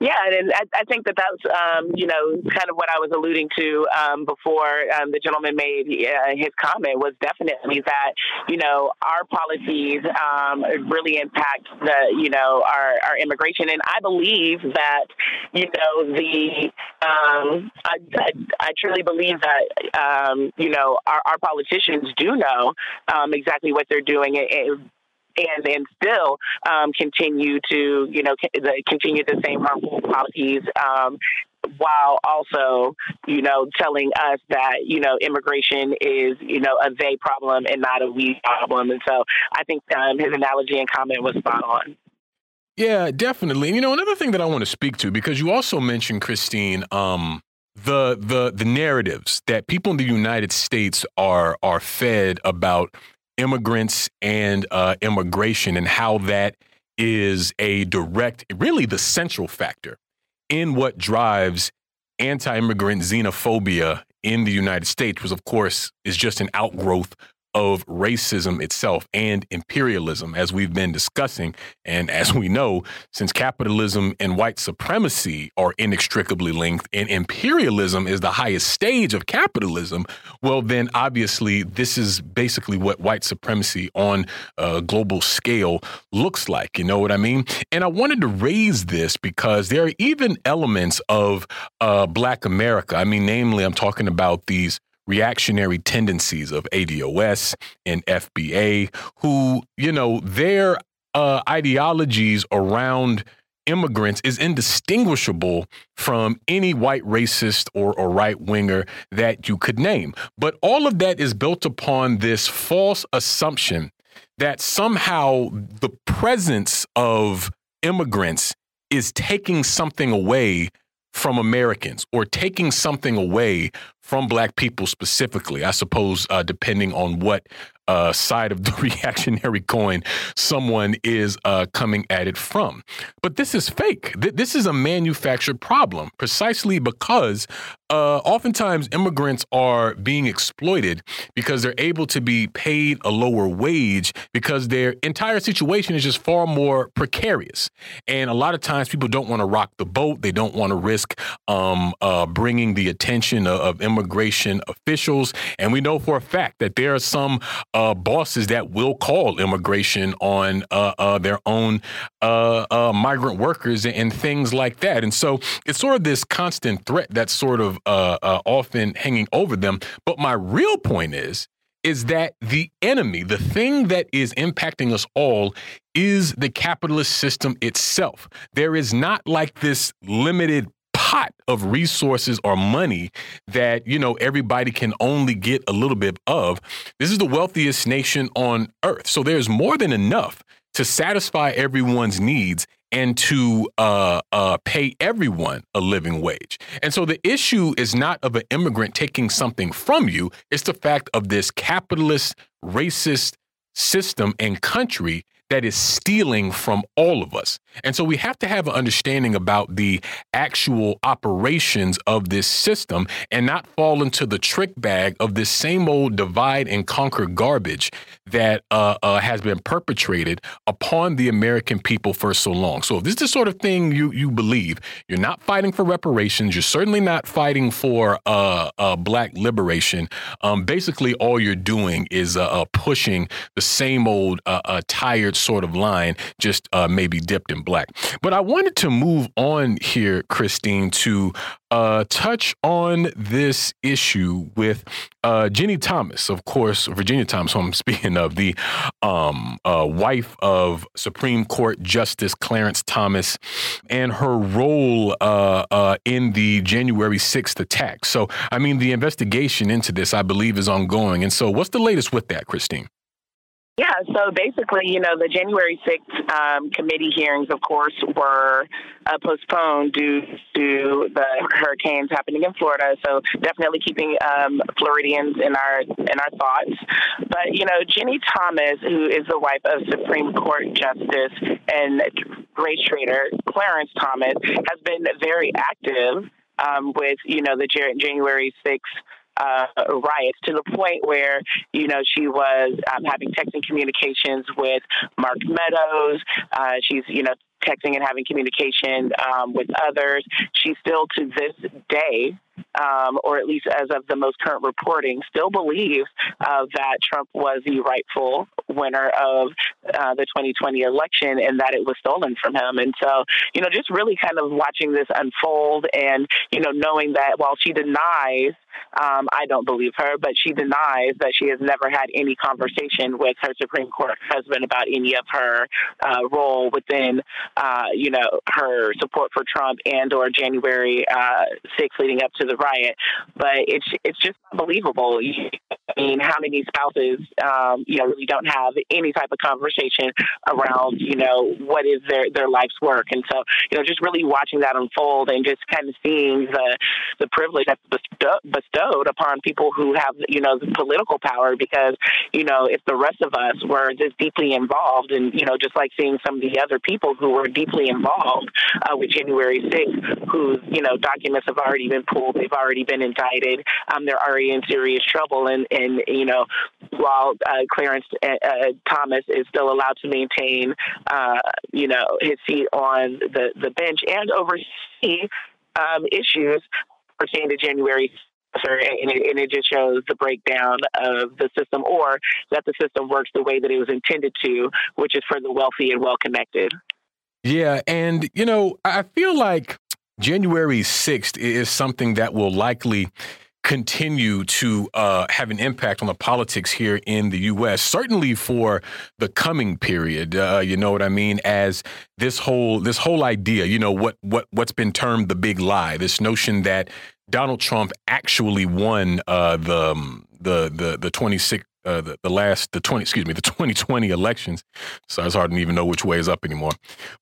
Yeah, and I, I think that that's um, you know kind of what I was alluding to um, before um, the gentleman made uh, his comment was definitely that you know our policies um, really impact the you know our, our immigration, and I believe that you know the um, I, I, I truly believe that um, you know our, our politicians do know exactly what they're doing. It, it, and and still um, continue to you know continue the same harmful policies um, while also, you know, telling us that, you know, immigration is, you know, a they problem and not a we problem. And so I think um, his analogy and comment was spot on. Yeah, definitely. And, you know, another thing that I want to speak to, because you also mentioned, Christine, um, the the the narratives that people in the United States are are fed about immigrants and uh, immigration and how that is a direct, really the central factor in what drives anti immigrant xenophobia in the United States, which, of course, is just an outgrowth of racism itself and imperialism, as we've been discussing. And as we know, since capitalism and white supremacy are inextricably linked, and imperialism is the highest stage of capitalism, well, then obviously this is basically what white supremacy on a global scale looks like. You know what I mean? And I wanted to raise this because there are even elements of uh, Black America. I mean, namely, I'm talking about these reactionary tendencies of ADOS and FBA, who, you know, their uh, ideologies around immigrants is indistinguishable from any white racist or, or right winger that you could name. But all of that is built upon this false assumption that somehow the presence of immigrants is taking something away from Americans or taking something away from black people specifically, I suppose, uh, depending on what uh, side of the reactionary coin someone is uh, coming at it from. But this is fake. Th- this is a manufactured problem precisely because uh, oftentimes immigrants are being exploited because they're able to be paid a lower wage because their entire situation is just far more precarious. And a lot of times people don't want to rock the boat. They don't want to risk um, uh, bringing the attention of, of immigration officials. And we know for a fact that there are some uh, bosses that will call immigration on uh, uh, their own uh, migrant workers and, and, things like that. And so it's sort of this constant threat that's sort of uh, often hanging over them. But my real point is, is that the enemy, the thing that is impacting us all, is the capitalist system itself. There is not like this limited pot of resources or money that, you know, everybody can only get a little bit of. This is the wealthiest nation on earth. So there's more than enough to satisfy everyone's needs and to uh, uh, pay everyone a living wage. And so the issue is not of an immigrant taking something from you, it's the fact of this capitalist, racist system and country that is stealing from all of us. And so we have to have an understanding about the actual operations of this system and not fall into the trick bag of this same old divide and conquer garbage that uh, uh, has been perpetrated upon the American people for so long. So if this is the sort of thing you you believe, you're not fighting for reparations. You're certainly not fighting for uh, uh black liberation. Um, basically, all you're doing is uh, uh, pushing the same old tired sort of line, just uh, maybe dipped in black. But I wanted to move on here, Christine, to uh, touch on this issue with uh, Ginni Thomas, of course, Virginia Thomas, who I'm speaking of, the um, uh, wife of Supreme Court Justice Clarence Thomas, and her role uh, uh, in the January 6th attack. So, I mean, the investigation into this, I believe, is ongoing. And so, what's the latest with that, Christine? Yeah, so basically, you know, the January 6th um, committee hearings, of course, were uh, postponed due to the hurricanes happening in Florida. So definitely keeping um, Floridians in our in our thoughts. But you know, Ginni Thomas, who is the wife of Supreme Court Justice and race traitor Clarence Thomas, has been very active um, with you know the January 6th uh, riots to the point where, you know, she was um, having texting communications with Mark Meadows. Uh, she's, you know, texting and having communication um, with others. She still, to this day, um, or at least as of the most current reporting, still believes uh, that Trump was the rightful winner of uh, the 2020 election and that it was stolen from him. And so, you know, just really kind of watching this unfold and, you know, knowing that while she denies, um, I don't believe her, but she denies that she has never had any conversation with her Supreme Court husband about any of her uh, role within, uh, you know, her support for Trump and or January uh, 6th leading up to the riot. But it's it's just unbelievable. I mean, how many spouses, um, you know, really don't have any type of conversation around, you know, what is their their life's work, and so you know, just really watching that unfold and just kind of seeing the the privilege that's bestowed upon people who have, you know, the political power. Because you know, if the rest of us were this deeply involved, and you know, just like seeing some of the other people who were deeply involved uh, with January 6th, whose you know documents have already been pulled, they've already been indicted, um, they're already in serious trouble, and and you know, while uh, Clarence uh, uh, Thomas is still allowed to maintain, uh, you know, his seat on the the bench and oversee um, issues pertaining to January and it, and it, just shows the breakdown of the system or that the system works the way that it was intended to, which is for the wealthy and well connected. Yeah. And, you know, I feel like January 6th is something that will likely continue to uh, have an impact on the politics here in the U.S. Certainly for the coming period, uh, you know what I mean. As this whole this whole idea, you know what what what's been termed the big lie, this notion that Donald Trump actually won uh, the um, the the the 26 uh, the, the last the 20 excuse me the 2020 elections. So it's hard to even know which way is up anymore.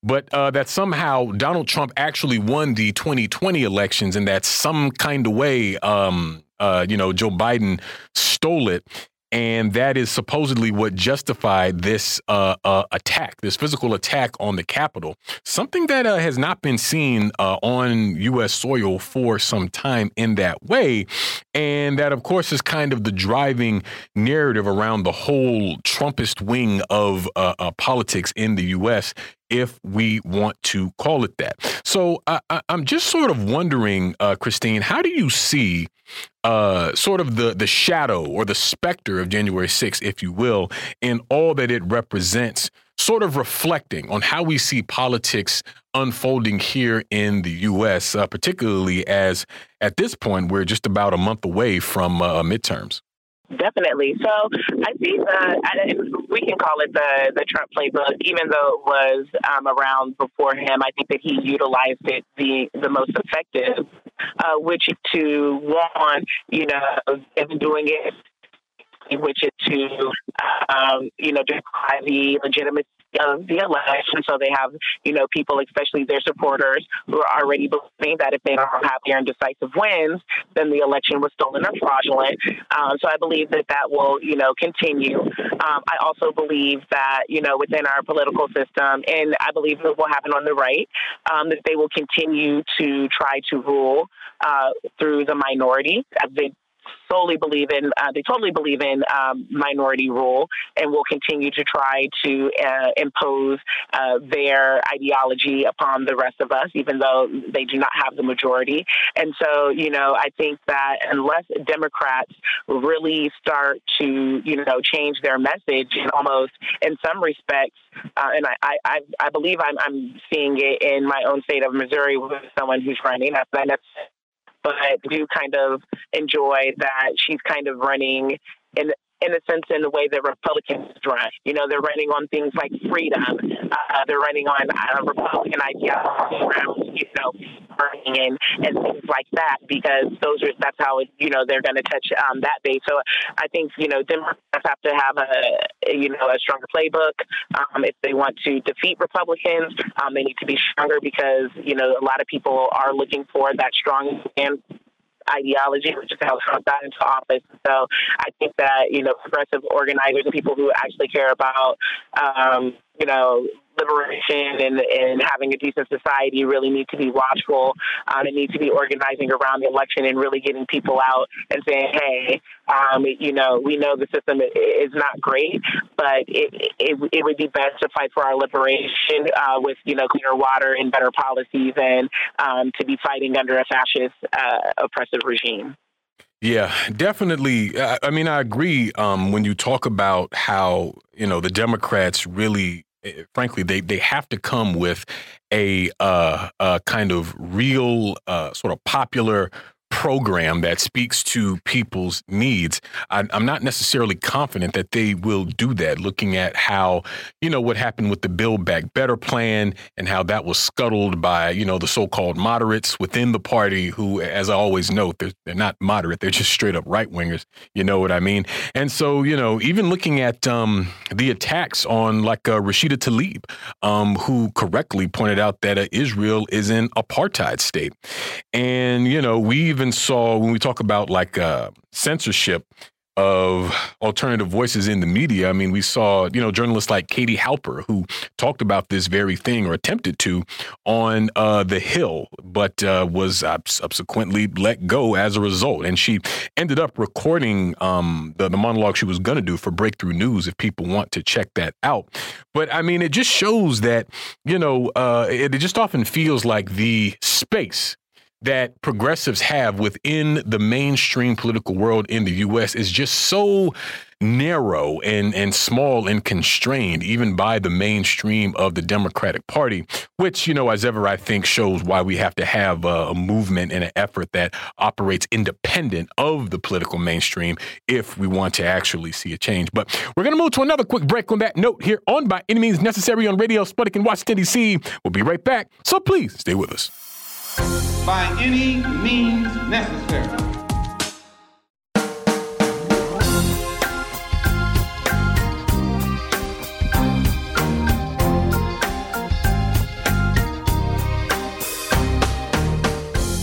But uh, that somehow donald trump actually won the 2020 elections and that some kind of way um, uh, you know joe biden stole it and that is supposedly what justified this uh, uh, attack, this physical attack on the Capitol. Something that uh, has not been seen uh, on U.S. soil for some time in that way. And that, of course, is kind of the driving narrative around the whole Trumpist wing of uh, uh, politics in the U.S if we want to call it that. So I, am just sort of wondering, uh, Christine, how do you see uh, sort of the the shadow or the specter of January 6th, if you will, and all that it represents, sort of reflecting on how we see politics unfolding here in the U.S., uh, particularly as at this point we're just about a month away from uh, midterms. Definitely. So I see the we can call it the the Trump playbook, even though it was um, around before him. I think that he utilized it the the most effective, uh, which to one, you know, been doing it which is to, um, you know, decry the legitimacy of the election. So they have, you know, people, especially their supporters, who are already believing that if they don't have their indecisive wins, then the election was stolen or fraudulent. Um, so I believe that that will, you know, continue. Um, I also believe that, you know, within our political system, and I believe it will happen on the right, um, that they will continue to try to rule uh, through the minority as they solely believe in, uh, they totally believe in um, minority rule and will continue to try to uh, impose uh, their ideology upon the rest of us, even though they do not have the majority. And so, you know, I think that unless Democrats really start to, you know, change their message and almost in some respects, uh, and I, I, I believe I'm, I'm seeing it in my own state of Missouri with someone who's running. That's but do kind of enjoy that she's kind of running in in a sense, in the way that Republicans run. You know, they're running on things like freedom. Uh, they're running on uh, Republican ideology around, you know, burning and, and things like that because those are that's how it, you know they're going to touch um, that base. So I think you know Democrats have to have a you know a stronger playbook um, if they want to defeat Republicans. Um, they need to be stronger because you know a lot of people are looking for that strong and ideology, which is how Trump got into office. So I think that, you know, progressive organizers and people who actually care about, um, you know, liberation and, and having a decent society really need to be watchful um, and need to be organizing around the election and really getting people out and saying, hey, um, you know, we know the system is not great, but it, it, it would be best to fight for our liberation uh, with, you know, cleaner water and better policies and um, to be fighting under a fascist uh, oppressive regime. Yeah, definitely. I mean, I agree um, when you talk about how, you know, the Democrats really frankly, they they have to come with a uh, a kind of real uh, sort of popular program that speaks to people's needs. I, am not necessarily confident that they will do that, looking at how, you know, what happened with the Build Back Better plan and how that was scuttled by, you know, the so called moderates within the party who, as I always note, they're, they're not moderate, they're just straight up right wingers. You know what I mean? And so, you know, even looking at um, the attacks on like uh, Rashida Tlaib, um, who correctly pointed out that uh, Israel is an apartheid state. And, you know, we've even saw when we talk about like uh, censorship of alternative voices in the media. I mean, we saw, you know, journalists like Katie Halper who talked about this very thing or attempted to on uh, The Hill, but uh, was subsequently let go as a result. And she ended up recording um, the, the monologue she was going to do for Breakthrough News if people want to check that out. But I mean, it just shows that, you know, uh, it, it just often feels like the space that progressives have within the mainstream political world in the US is just so narrow and, and small and constrained, even by the mainstream of the Democratic Party, which, you know, as ever, I think shows why we have to have a, a movement and an effort that operates independent of the political mainstream if we want to actually see a change. But we're going to move to another quick break on that note here on By Any Means Necessary on Radio Sputnik in Washington, D.C. We'll be right back. So please stay with us by any means necessary.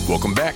Welcome back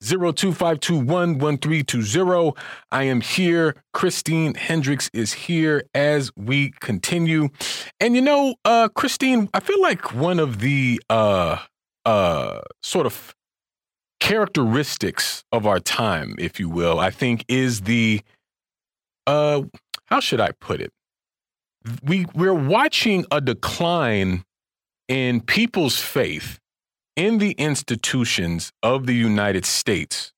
521 1320. I am here. Christine Hendricks is here as we continue. And you know, uh, Christine, I feel like one of the uh, uh, sort of characteristics of our time, if you will, I think is the uh how should I put it? We we're watching a decline in people's faith in the institutions of the United States,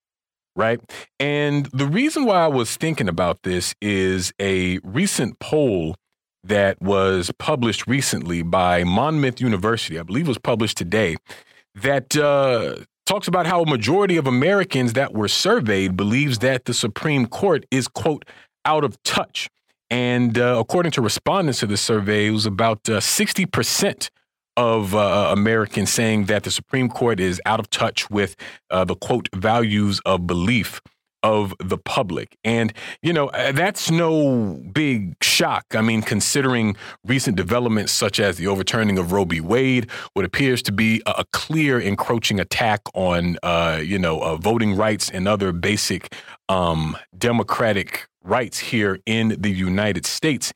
right? And the reason why I was thinking about this is a recent poll that was published recently by Monmouth University, I believe was published today, that uh, talks about how a majority of Americans that were surveyed believes that the Supreme Court is, quote, out of touch. And uh, according to respondents to the survey, it was about uh, 60% of uh, Americans saying that the Supreme Court is out of touch with uh, the, quote, values of belief of the public. And, you know, uh, that's no big shock. I mean, considering recent developments such as the overturning of Roe v. Wade, what appears to be a, a clear encroaching attack on, uh, you know, uh, voting rights and other basic um, democratic rights here in the United States.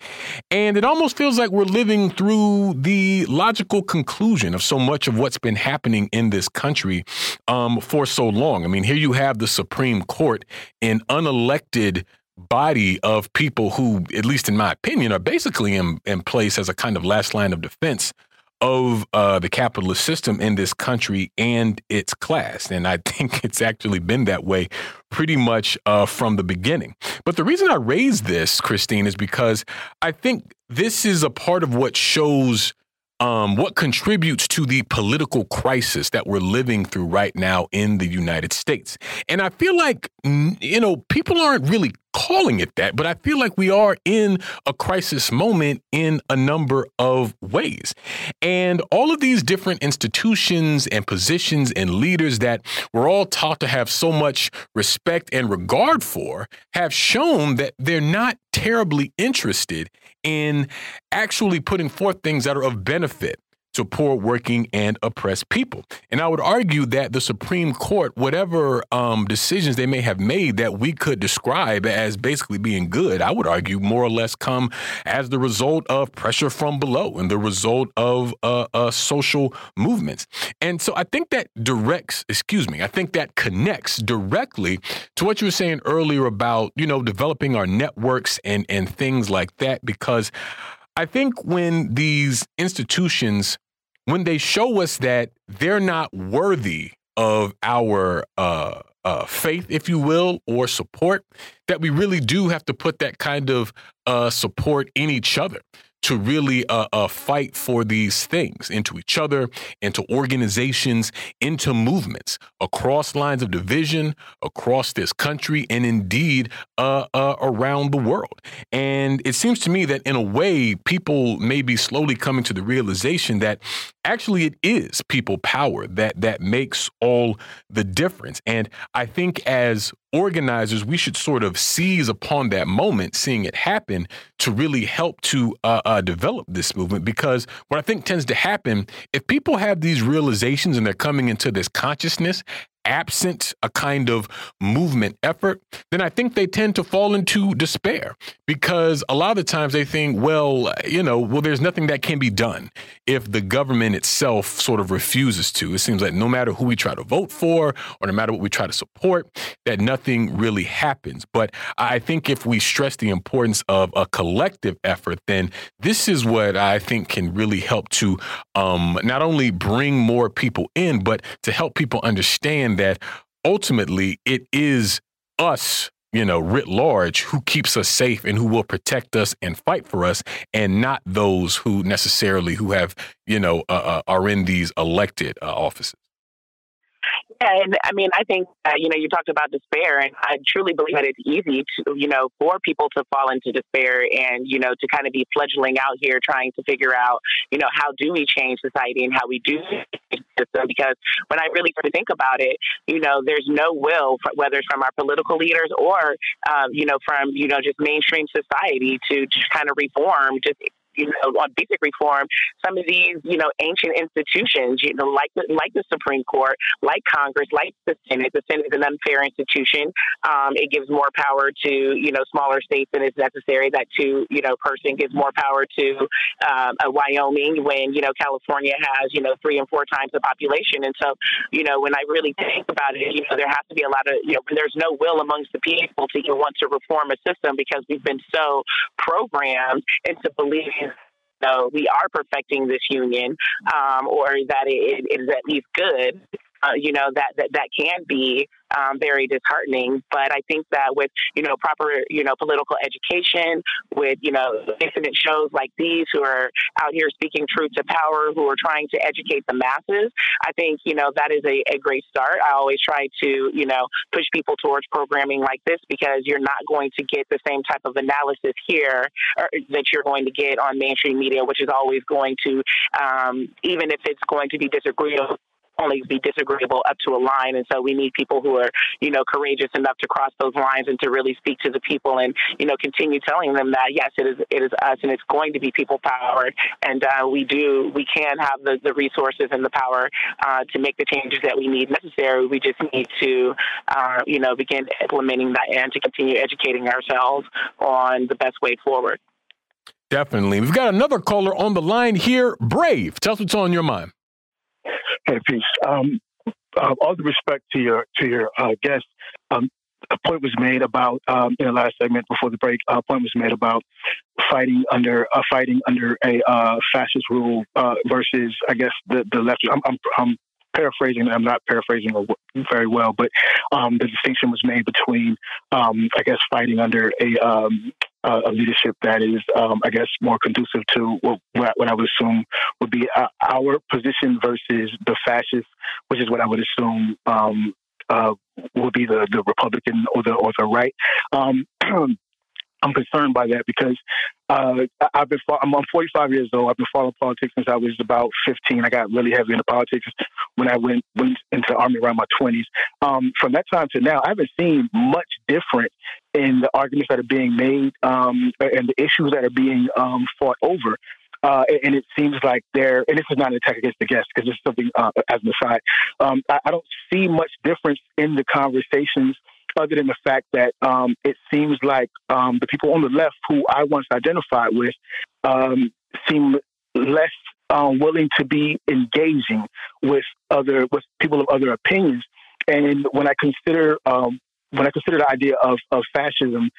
And it almost feels like we're living through the logical conclusion of so much of what's been happening in this country um, for so long. I mean, here you have the Supreme Court, an unelected body of people who, at least in my opinion, are basically in, in place as a kind of last line of defense of uh, the capitalist system in this country and its class. And I think it's actually been that way pretty much uh, from the beginning. But the reason I raise this, Christine, is because I think this is a part of what shows um, what contributes to the political crisis that we're living through right now in the United States. And I feel like, you know, people aren't really calling it that, but I feel like we are in a crisis moment in a number of ways. And all of these different institutions and positions and leaders that we're all taught to have so much respect and regard for have shown that they're not terribly interested in actually putting forth things that are of benefit to poor, working, and oppressed people. And I would argue that the Supreme Court, whatever um, decisions they may have made that we could describe as basically being good, I would argue more or less come as the result of pressure from below and the result of uh, uh, social movements. And so I think that directs, excuse me, I think that connects directly to what you were saying earlier about, you know, developing our networks and, and things like that, because I think when these institutions, when they show us that they're not worthy of our uh, uh, faith, if you will, or support, that we really do have to put that kind of uh, support in each other to really uh, uh, fight for these things into each other, into organizations, into movements across lines of division, across this country, and indeed uh, uh, around the world. And it seems to me that in a way, people may be slowly coming to the realization that actually it is people power that that makes all the difference. And I think as organizers, we should sort of seize upon that moment, seeing it happen, to really help to uh, uh, develop this movement. Because what I think tends to happen, if people have these realizations and they're coming into this consciousness, absent a kind of movement effort, then I think they tend to fall into despair because a lot of the times they think, well, you know, well, there's nothing that can be done if the government itself sort of refuses to. It seems like no matter who we try to vote for or no matter what we try to support, that nothing really happens. But I think if we stress the importance of a collective effort, then this is what I think can really help to um, not only bring more people in, but to help people understand understand that ultimately it is us you know, writ large, who keeps us safe and who will protect us and fight for us, and not those who necessarily who have, you know, uh, uh are in these elected uh, offices. Yeah, and I mean, I think uh, you know you talked about despair, and I truly believe that it's easy to you know for people to fall into despair, and you know to kind of be fledgling out here trying to figure out you know how do we change society and how we do system. Because when I really start to think about it, you know, there's no will, whether it's from our political leaders or um, you know from you know just mainstream society to just kind of reform just you know, on basic reform, some of these, you know, ancient institutions, you know, like the, like the Supreme Court, like Congress, like the Senate. The Senate is an unfair institution. Um, it gives more power to, you know, smaller states than is necessary. That two, you know, person gives more power to um, Wyoming when, you know, California has, you know, three and four times the population. And so, you know, when I really think about it, you know, there has to be a lot of, you know, there's no will amongst the people to even want to reform a system because we've been so programmed into believing so we are perfecting this union, um, or that it, it is at least good. Uh, you know that, that that can be um, very disheartening. But I think that with you know proper you know political education, with you know incident shows like these who are out here speaking truth to power, who are trying to educate the masses, I think you know that is a, a great start. I always try to you know push people towards programming like this because you're not going to get the same type of analysis here or, that you're going to get on mainstream media, which is always going to, um, even if it's going to be disagreeable only be disagreeable up to a line. And so we need people who are, you know, courageous enough to cross those lines and to really speak to the people and, you know, continue telling them that, yes, it is, it is us and it's going to be people powered. And uh, we do, we can have the, the resources and the power uh, to make the changes that we need necessary. We just need to, uh, you know, begin implementing that and to continue educating ourselves on the best way forward. Definitely. We've got another caller on the line here. Brave. Tell us what's on your mind. Hey, peace. Um, uh, all the respect to your to your uh, guest, um, a point was made about um, in the last segment before the break. A point was made about fighting under uh, fighting under a uh, fascist rule uh, versus, I guess, the the left. I'm, I'm, I'm paraphrasing. I'm not paraphrasing very well, but um, the distinction was made between, um, I guess, fighting under a um, uh, a leadership that is, um, I guess, more conducive to what, what I would assume would be uh, our position versus the fascist, which is what I would assume um, uh, would be the, the Republican or the or the right. Um, I'm concerned by that because uh, I've been I'm, I'm 45 years old. I've been following politics since I was about 15. I got really heavy into politics when I went went into the army around my 20s. Um, from that time to now, I haven't seen much different in the arguments that are being made um, and the issues that are being um, fought over. Uh, and it seems like they're, and this is not an attack against the guests because this is something uh, as an aside. Um, I, I, don't see much difference in the conversations other than the fact that um, it seems like um, the people on the left who I once identified with um, seem less um, willing to be engaging with other with people of other opinions. And when I consider um, when I consider the idea of, of fascism,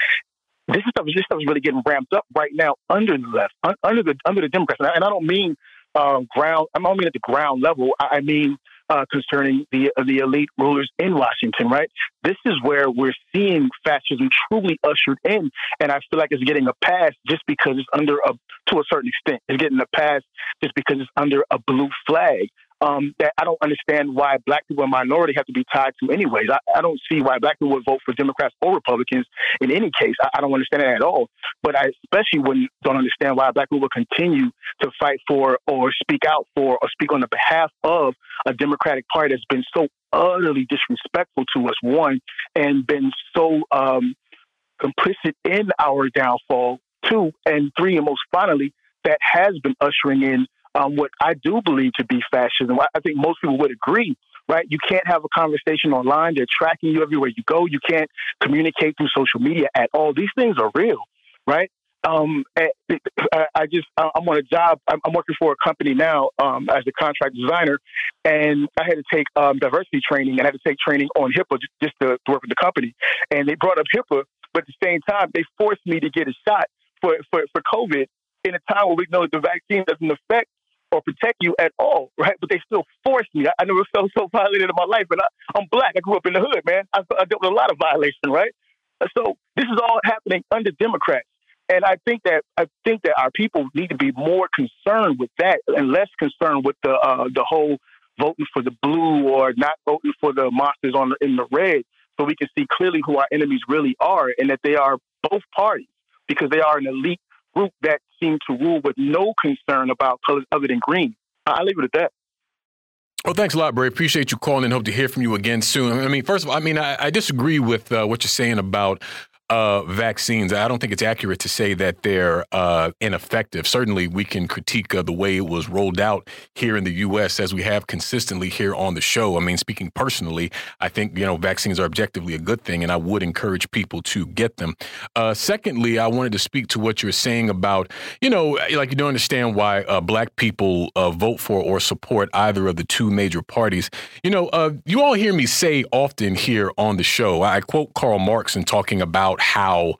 this stuff this stuff is really getting ramped up right now under the left, un, under the under the Democrats, and I, and I don't mean uh, ground. I don't mean at the ground level. I, I mean uh, concerning the the elite rulers in Washington, right? This is where we're seeing fascism truly ushered in, and I feel like it's getting a pass just because it's under a to a certain extent. It's getting a pass just because it's under a blue flag um, that I don't understand why black people and minority have to be tied to anyways. I, I, don't see why black people would vote for Democrats or Republicans in any case. I, I don't understand that at all. But I especially wouldn't, don't understand why black people would continue to fight for or speak out for or speak on the behalf of a Democratic Party that's been so utterly disrespectful to us, one, and been so um, complicit in our downfall, two, and three, and most finally, that has been ushering in um, what I do believe to be fascism. I think most people would agree, right? You can't have a conversation online. They're tracking you everywhere you go. You can't communicate through social media at all. These things are real, right? Um, eh, I just I'm on a job. I'm working for a company now um, as a contract designer, and I had to take um, diversity training and I had to take training on HIPAA just, to work with the company. And they brought up HIPAA, but at the same time, they forced me to get a shot for for, for COVID in a time where we know the vaccine doesn't affect or protect you at all, right? But they still force me. I, I never felt so violated in my life, and I, am black. I grew up in the hood, man. I, I dealt with a lot of violation, right? So this is all happening under Democrats. And I think that I think that our people need to be more concerned with that and less concerned with the uh, the whole voting for the blue or not voting for the monsters on the, in the red, so we can see clearly who our enemies really are and that they are both parties because they are an elite group that seem to rule with no concern about colors other than green. I leave it at that. Well, thanks a lot, Bray. Appreciate you calling and hope to hear from you again soon. I mean, first of all, I mean, I, I disagree with uh, what you're saying about uh, vaccines. I don't think it's accurate to say that they're uh, ineffective. Certainly, we can critique uh, the way it was rolled out here in the U.S. as we have consistently here on the show. I mean, speaking personally, I think you know vaccines are objectively a good thing, and I would encourage people to get them. Uh, secondly, I wanted to speak to what you're saying about you know, like you don't understand why uh, black people uh, vote for or support either of the two major parties. You know, you all hear me say often here on the show. I quote Karl Marx in talking about how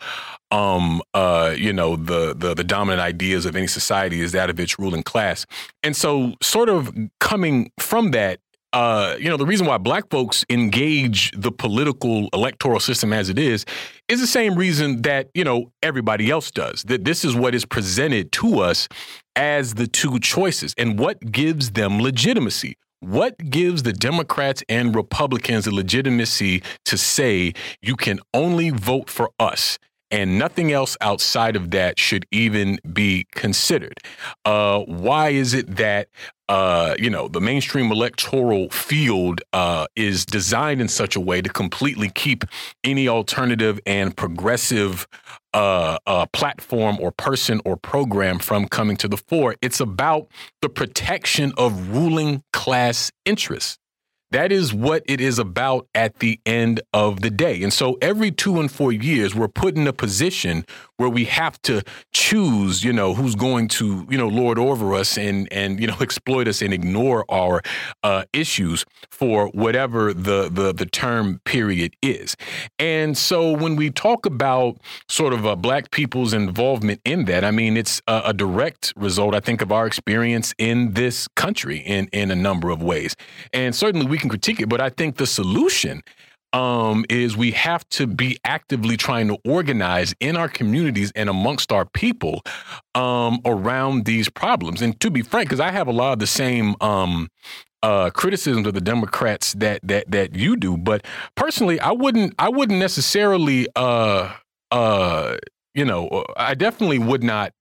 um, uh, you know, the, the the dominant ideas of any society is that of its ruling class. And so, sort of coming from that, uh, you know, the reason why black folks engage the political electoral system as it is is the same reason that, you know, everybody else does. That this is what is presented to us as the two choices and what gives them legitimacy. What gives the Democrats and Republicans the legitimacy to say you can only vote for us? and nothing else outside of that should even be considered. Uh, why is it that uh, you know, the mainstream electoral field uh, is designed in such a way to completely keep any alternative and progressive uh, uh, platform or person or program from coming to the fore. It's about the protection of ruling class interests. That is what it is about at the end of the day. And so every two and four years, we're put in a position where we have to choose, you know, who's going to, you know, lord over us and and you know exploit us and ignore our uh, issues for whatever the the the term period is. And so when we talk about sort of uh, black people's involvement in that, I mean, it's a, a direct result, I think, of our experience in this country in in a number of ways. And certainly we can critique it, but I think the solution um, is we have to be actively trying to organize in our communities and amongst our people um, around these problems. And to be frank, because I have a lot of the same um, uh, criticisms of the Democrats that that that you do, but personally, I wouldn't I wouldn't necessarily uh, uh, you know I definitely would not.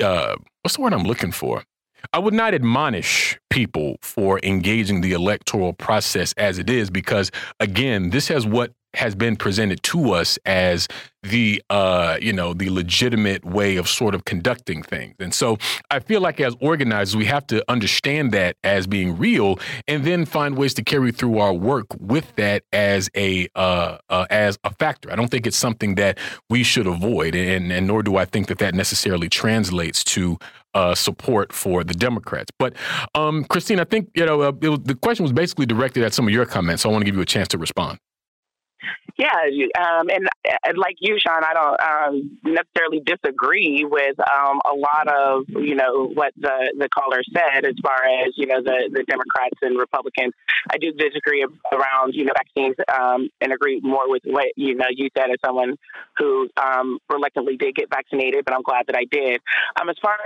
Uh, what's the word I'm looking for? I would not admonish people for engaging the electoral process as it is because again this has what has been presented to us as the uh, you know the legitimate way of sort of conducting things. And so i feel like as organizers we have to understand that as being real and then find ways to carry through our work with that as a uh, uh, as a factor. I don't think it's something that we should avoid and, and nor do i think that that necessarily translates to uh, support for the Democrats. But um, Christine, I think you know uh, was, the question was basically directed at some of your comments, so I want to give you a chance to respond. Yeah, um, and, and like you, Sean, I don't um, necessarily disagree with um, a lot of you know what the the caller said as far as you know the the Democrats and Republicans. I do disagree around you know vaccines um, and agree more with what you know you said as someone who um, reluctantly did get vaccinated, but I'm glad that I did. Um, as far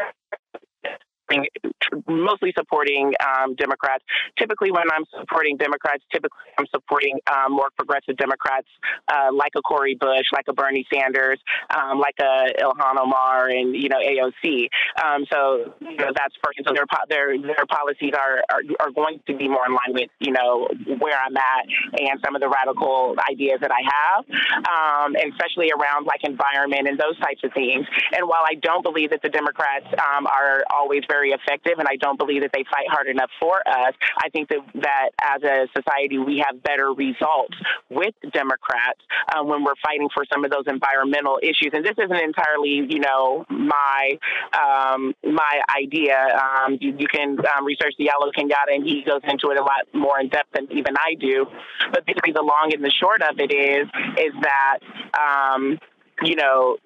mostly supporting um, Democrats. Typically, when I'm supporting Democrats, typically I'm supporting um, more progressive Democrats uh, like a Cori Bush, like a Bernie Sanders, um, like a Ilhan Omar, and you know AOC. Um, so you know that's first. So their their their policies are, are are going to be more in line with you know where I'm at and some of the radical ideas that I have, um, and especially around like environment and those types of things. And while I don't believe that the Democrats um, are always very very effective, and I don't believe that they fight hard enough for us. I think that, that as a society, we have better results with Democrats um, when we're fighting for some of those environmental issues. And this isn't entirely, you know, my um, my idea. Um, you, you, can um, research Diallo Kenyatta, and he goes into it a lot more in depth than even I do. But basically, the long and the short of it is is that um, you know,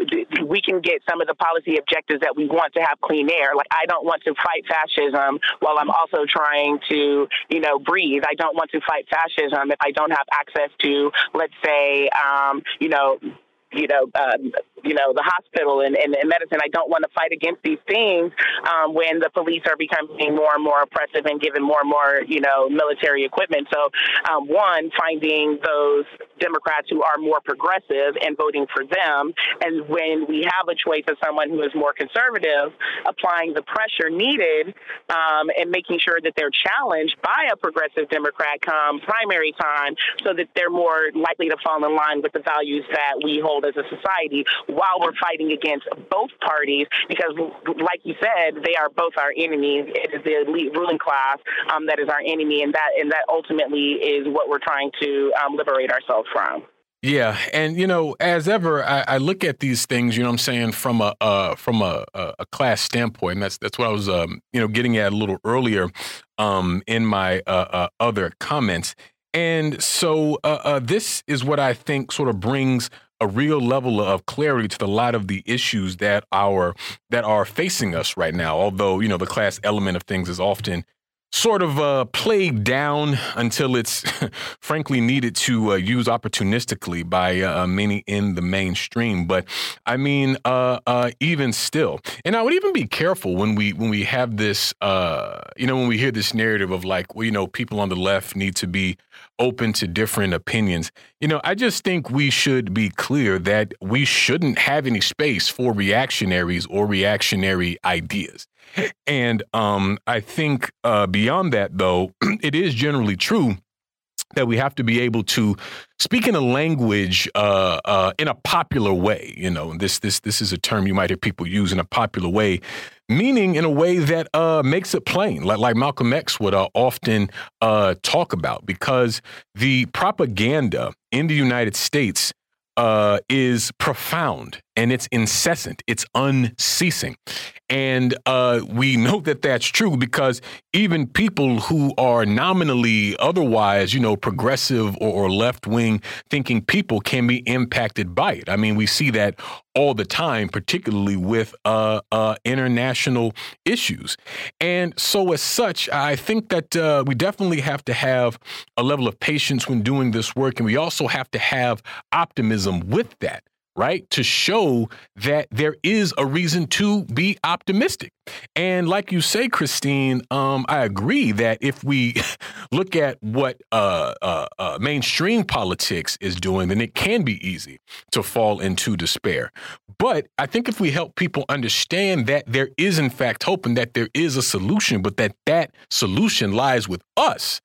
we can get some of the policy objectives that we want to have clean air. Like, I don't want to fight fascism while I'm also trying to, you know, breathe. I don't want to fight fascism if I don't have access to, let's say, um, you know, you know, um, you know, the hospital and, and, and, medicine. I don't want to fight against these things um, when the police are becoming more and more oppressive and given more and more, you know, military equipment. So, um, one, finding those Democrats who are more progressive and voting for them. And when we have a choice of someone who is more conservative, applying the pressure needed um, and making sure that they're challenged by a progressive Democrat come primary time so that they're more likely to fall in line with the values that we hold as a society while we're fighting against both parties because, like you said, they are both our enemies. It is the elite ruling class um, that is our enemy, and that and that ultimately is what we're trying to um, liberate ourselves from. Yeah, and you know, as ever, I, I, look at these things. You know, I'm saying from a uh, from a, a, class standpoint. And that's that's what I was, um, you know, getting at a little earlier um, in my uh, uh, other comments. And so, uh, uh, this is what I think sort of brings a real level of clarity to a lot of the issues that are that are facing us right now. Although you know the class element of things is often sort of uh, played down until it's frankly needed to uh, use opportunistically by uh, many in the mainstream. But I mean, uh, uh, even still, and I would even be careful when we when we have this, uh, you know, when we hear this narrative of like, well, you know, people on the left need to be open to different opinions. You know, I just think we should be clear that we shouldn't have any space for reactionaries or reactionary ideas. And um, I think uh, beyond that, though, it is generally true that we have to be able to speak in a language uh, uh, in a popular way. You know, this this this is a term you might hear people use in a popular way, meaning in a way that uh, makes it plain, like like Malcolm X would uh, often uh, talk about, because the propaganda in the United States uh, is profound and it's incessant, it's unceasing. And uh, we know that that's true because even people who are nominally otherwise, you know, progressive or, or left wing thinking people can be impacted by it. I mean, we see that all the time, particularly with uh, uh, international issues. And so, as such, I think that uh, we definitely have to have a level of patience when doing this work. And we also have to have optimism with that right? To show that there is a reason to be optimistic. And like you say, Christine, um, I agree that if we look at what uh, uh, uh, mainstream politics is doing, then it can be easy to fall into despair. But I think if we help people understand that there is, in fact, hope and that there is a solution, but that that solution lies with us,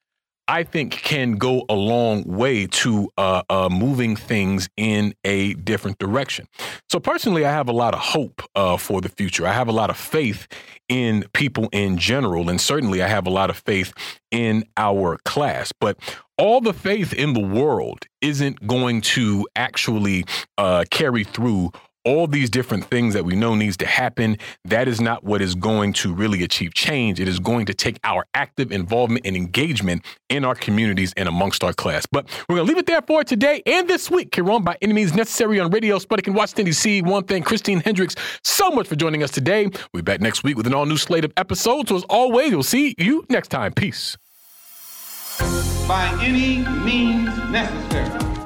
I think can go a long way to uh, uh, moving things in a different direction. So personally, I have a lot of hope uh, for the future. I have a lot of faith in people in general, and certainly I have a lot of faith in our class. But all the faith in the world isn't going to actually uh, carry through all these different things that we know needs to happen that is not what is going to really achieve change. It is going to take our active involvement and engagement in our communities and amongst our class. But we're going to leave it there for today and this week here on by any means necessary on radio sputnik in washington dc one thing christine hendricks so much for joining us today. We'll be back next week with an all new slate of episodes. So as always we'll see you next time. Peace. By any means necessary